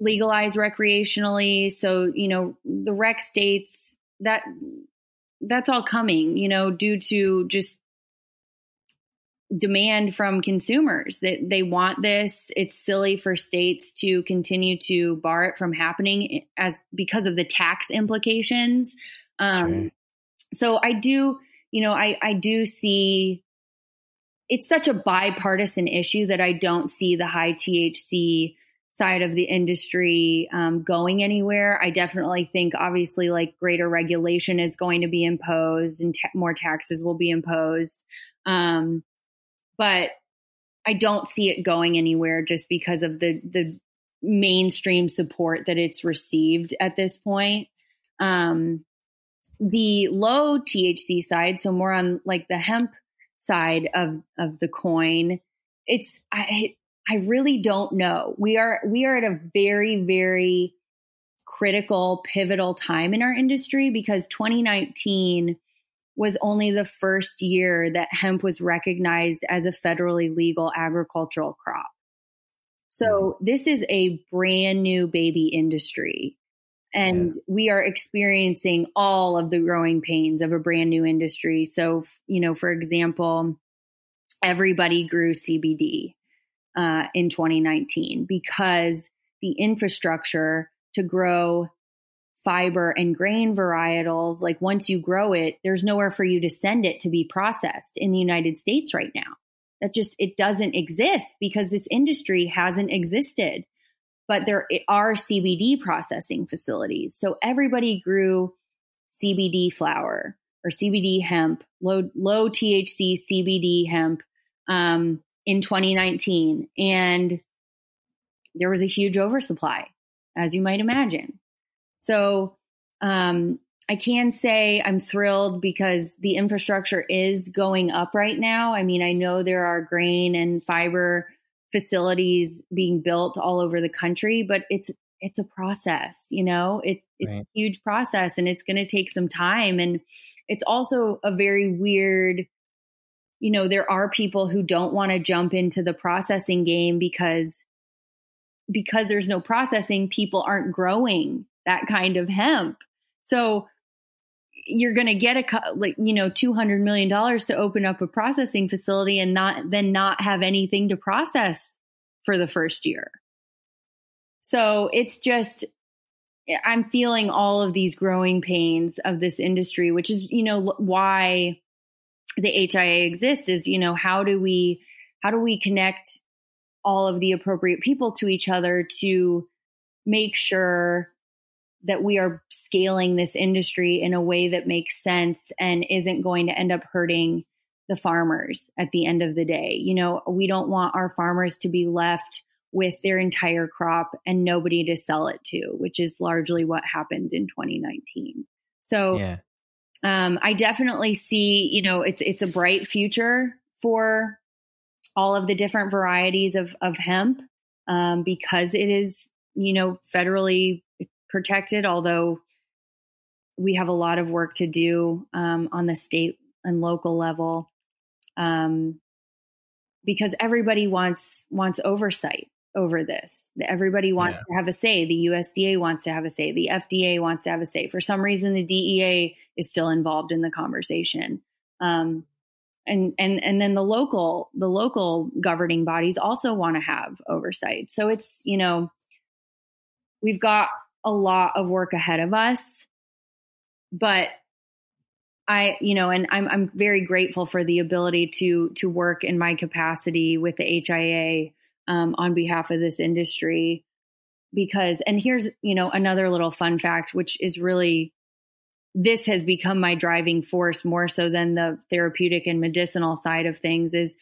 legalize recreationally. So, you know, the rec states that that's all coming, you know, due to just demand from consumers that they want this. It's silly for states to continue to bar it from happening as because of the tax implications. Um, sure. So I do, you know, I I do see it's such a bipartisan issue that I don't see the high THC side of the industry um, going anywhere. I definitely think, obviously, like greater regulation is going to be imposed and ta- more taxes will be imposed. Um, but I don't see it going anywhere just because of the the mainstream support that it's received at this point. Um, the low THC side, so more on like the hemp side of of the coin, it's I I really don't know. We are we are at a very very critical pivotal time in our industry because 2019 was only the first year that hemp was recognized as a federally legal agricultural crop. So hmm. this is a brand new baby industry. And yeah. we are experiencing all of the growing pains of a brand new industry. So, you know, for example, everybody grew CBD uh, in 2019 because the infrastructure to grow fiber and grain varietals, like once you grow it, there's nowhere for you to send it to be processed in the United States right now. That just, it doesn't exist because this industry hasn't existed. But there are CBD processing facilities. So everybody grew CBD flower or CBD hemp, low, low THC CBD hemp um, in 2019. And there was a huge oversupply, as you might imagine. So um, I can say I'm thrilled because the infrastructure is going up right now. I mean, I know there are grain and fiber facilities being built all over the country, but it's it's a process, you know. It's it's right. a huge process and it's going to take some time and it's also a very weird you know, there are people who don't want to jump into the processing game because because there's no processing, people aren't growing that kind of hemp. So you're going to get a like you know 200 million dollars to open up a processing facility and not then not have anything to process for the first year. So it's just, I'm feeling all of these growing pains of this industry, which is, you know, why the HIA exists is, you know, how do we, how do we connect all of the appropriate people to each other to make sure that we are scaling this industry in a way that makes sense and isn't going to end up hurting the farmers at the end of the day. You know, we don't want our farmers to be left with their entire crop and nobody to sell it to, which is largely what happened in 2019. So, yeah. Um, I definitely see, you know, it's it's a bright future for all of the different varieties of of hemp um, because it is, you know, federally protected. Although we have a lot of work to do um, on the state and local level um, because everybody wants wants oversight over this. Everybody wants yeah. to have a say. The USDA wants to have a say. The FDA wants to have a say. For some reason, the DEA is still involved in the conversation. Um, and and and then the local the local governing bodies also want to have oversight. So it's you know we've got a lot of work ahead of us, but I, you know, and I'm I'm very grateful for the ability to to work in my capacity with the HIA um, on behalf of this industry because and here's you know another little fun fact which is really this has become my driving force more so than the therapeutic and medicinal side of things is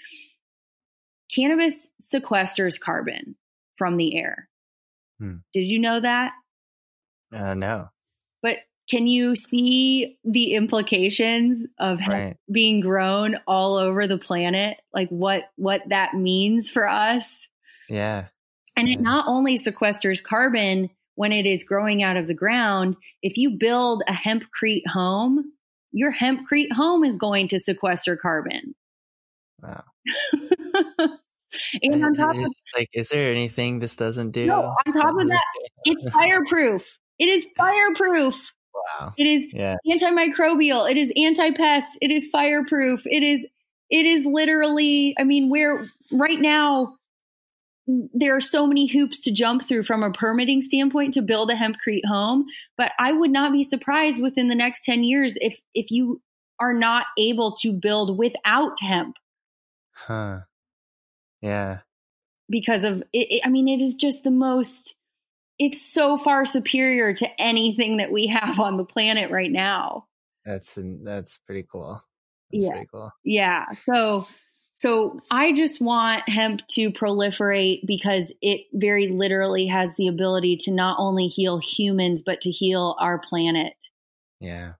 cannabis sequesters carbon from the air. Hmm. did you know that? Uh, no. But can you see the implications of right. being grown all over the planet? Like what what that means for us? Yeah. And it not only sequesters carbon when it is growing out of the ground if you build a hempcrete home your hempcrete home is going to sequester carbon wow and on top of like is there anything this doesn't do no, on top of that it's fireproof it is fireproof Wow. It is yeah. antimicrobial. It is anti-pest. It is fireproof. It is it is literally, I mean, we're right now there are so many hoops to jump through from a permitting standpoint to build a hempcrete home, but I would not be surprised within the next 10 years if if you are not able to build without hemp. Huh. Yeah. Because of it, I mean it is just the most it's so far superior to anything that we have on the planet right now. That's that's pretty cool. That's yeah. pretty cool. Yeah. So so I just want hemp to proliferate because it very literally has the ability to not only heal humans but to heal our planet. Yeah.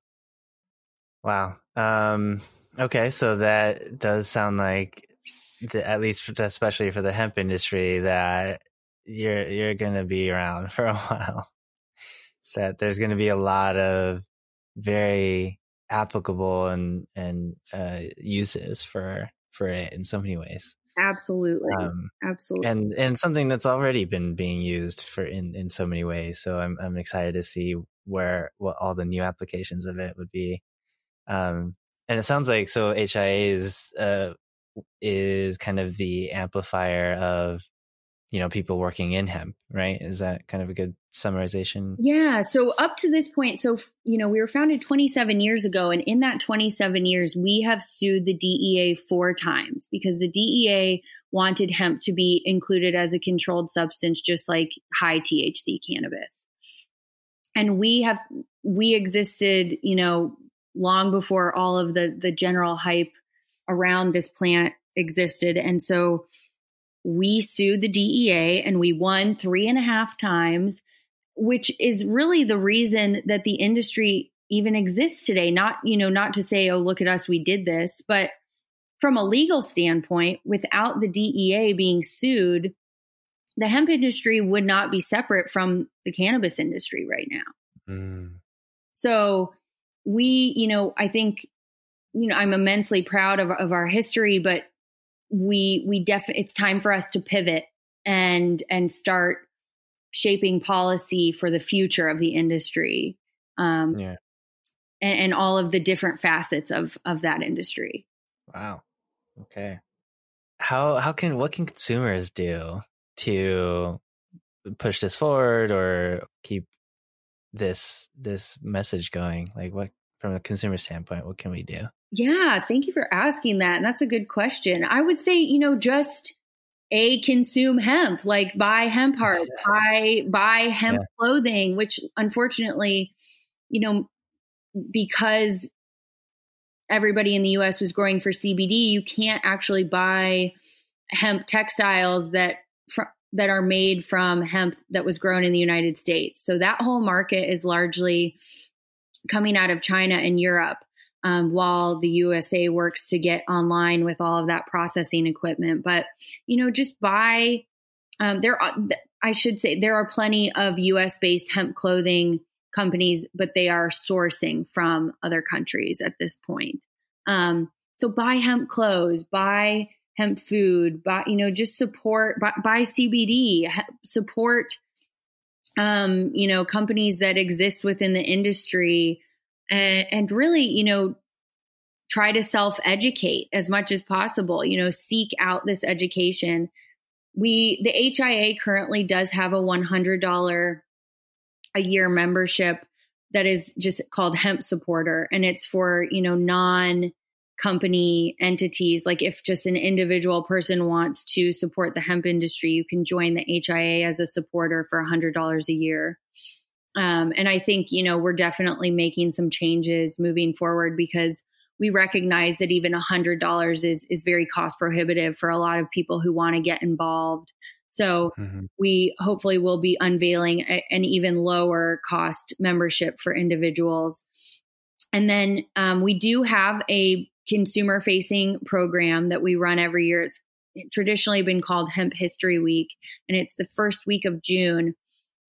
Wow. Um okay, so that does sound like the, at least especially for the hemp industry that you're you're gonna be around for a while. that there's gonna be a lot of very applicable and and uh, uses for for it in so many ways. Absolutely, um, absolutely, and and something that's already been being used for in in so many ways. So I'm I'm excited to see where what all the new applications of it would be. Um, and it sounds like so HIA is uh, is kind of the amplifier of you know people working in hemp right? Is that kind of a good summarization? Yeah so up to this point so you know we were founded 27 years ago and in that 27 years we have sued the DEA four times because the DEA wanted hemp to be included as a controlled substance just like high THC cannabis. And we have we existed you know long before all of the the general hype around this plant existed and so we sued the DEA and we won three and a half times, which is really the reason that the industry even exists today. Not, you know, not to say, oh, look at us, we did this, but from a legal standpoint, without the DEA being sued, the hemp industry would not be separate from the cannabis industry right now. Mm. So we, you know, I think, you know, I'm immensely proud of, of our history, but we we definitely it's time for us to pivot and and start shaping policy for the future of the industry um yeah. and, and all of the different facets of of that industry. Wow. Okay. How how can what can consumers do to push this forward or keep this this message going? Like what from a consumer standpoint, what can we do? Yeah, thank you for asking that. And that's a good question. I would say, you know, just a consume hemp, like buy hemp heart, buy buy hemp yeah. clothing, which unfortunately, you know, because everybody in the US was growing for CBD, you can't actually buy hemp textiles that fr- that are made from hemp that was grown in the United States. So that whole market is largely coming out of China and Europe. Um, while the USA works to get online with all of that processing equipment. But you know, just buy. Um, there, are, I should say, there are plenty of U.S. based hemp clothing companies, but they are sourcing from other countries at this point. Um, so buy hemp clothes, buy hemp food, buy, you know, just support, buy, buy CBD, support, um, you know, companies that exist within the industry and, and really, you know, try to self educate as much as possible, you know, seek out this education. We, the HIA currently does have a $100 a year membership that is just called hemp supporter and it's for you know non company entities like if just an individual person wants to support the hemp industry you can join the hia as a supporter for $100 a year um, and i think you know we're definitely making some changes moving forward because we recognize that even $100 is is very cost prohibitive for a lot of people who want to get involved so mm-hmm. we hopefully will be unveiling a, an even lower cost membership for individuals. And then um, we do have a consumer facing program that we run every year. It's traditionally been called Hemp History Week, and it's the first week of June.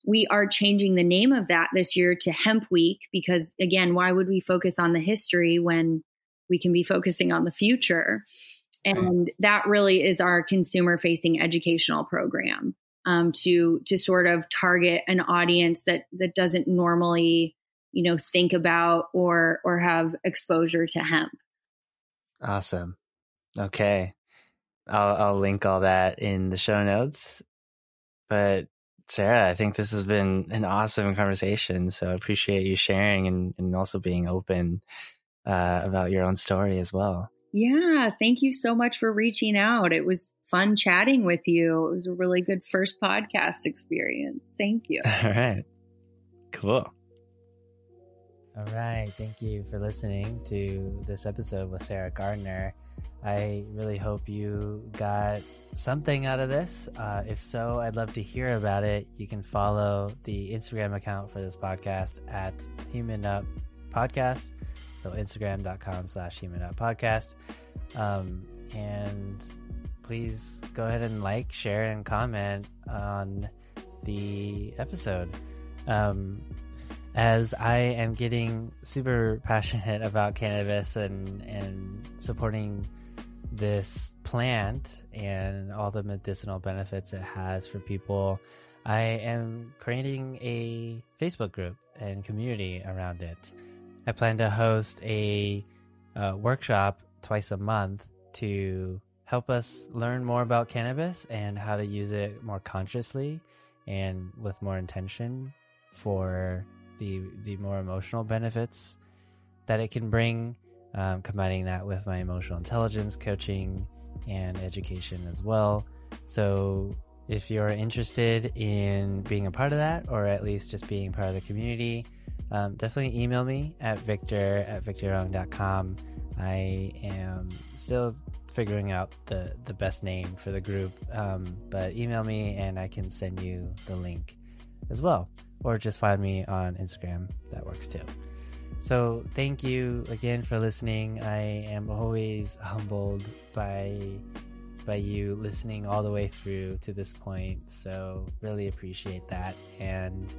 We are changing the name of that this year to Hemp Week because, again, why would we focus on the history when we can be focusing on the future? and that really is our consumer facing educational program um, to to sort of target an audience that that doesn't normally you know think about or or have exposure to hemp awesome okay i'll i'll link all that in the show notes but sarah i think this has been an awesome conversation so i appreciate you sharing and, and also being open uh, about your own story as well yeah, thank you so much for reaching out. It was fun chatting with you. It was a really good first podcast experience. Thank you. All right. Cool. All right. Thank you for listening to this episode with Sarah Gardner. I really hope you got something out of this. Uh, if so, I'd love to hear about it. You can follow the Instagram account for this podcast at Human Up Podcast. So Instagram.com slash human Up podcast. Um, and please go ahead and like, share, and comment on the episode. Um, as I am getting super passionate about cannabis and, and supporting this plant and all the medicinal benefits it has for people, I am creating a Facebook group and community around it. I plan to host a uh, workshop twice a month to help us learn more about cannabis and how to use it more consciously and with more intention for the the more emotional benefits that it can bring. Um, combining that with my emotional intelligence coaching and education as well. So if you're interested in being a part of that, or at least just being part of the community, um, definitely email me at victor at victoryoung.com. I am still figuring out the, the best name for the group, um, but email me and I can send you the link as well. Or just find me on Instagram. That works too. So thank you again for listening. I am always humbled by by you listening all the way through to this point. So really appreciate that. And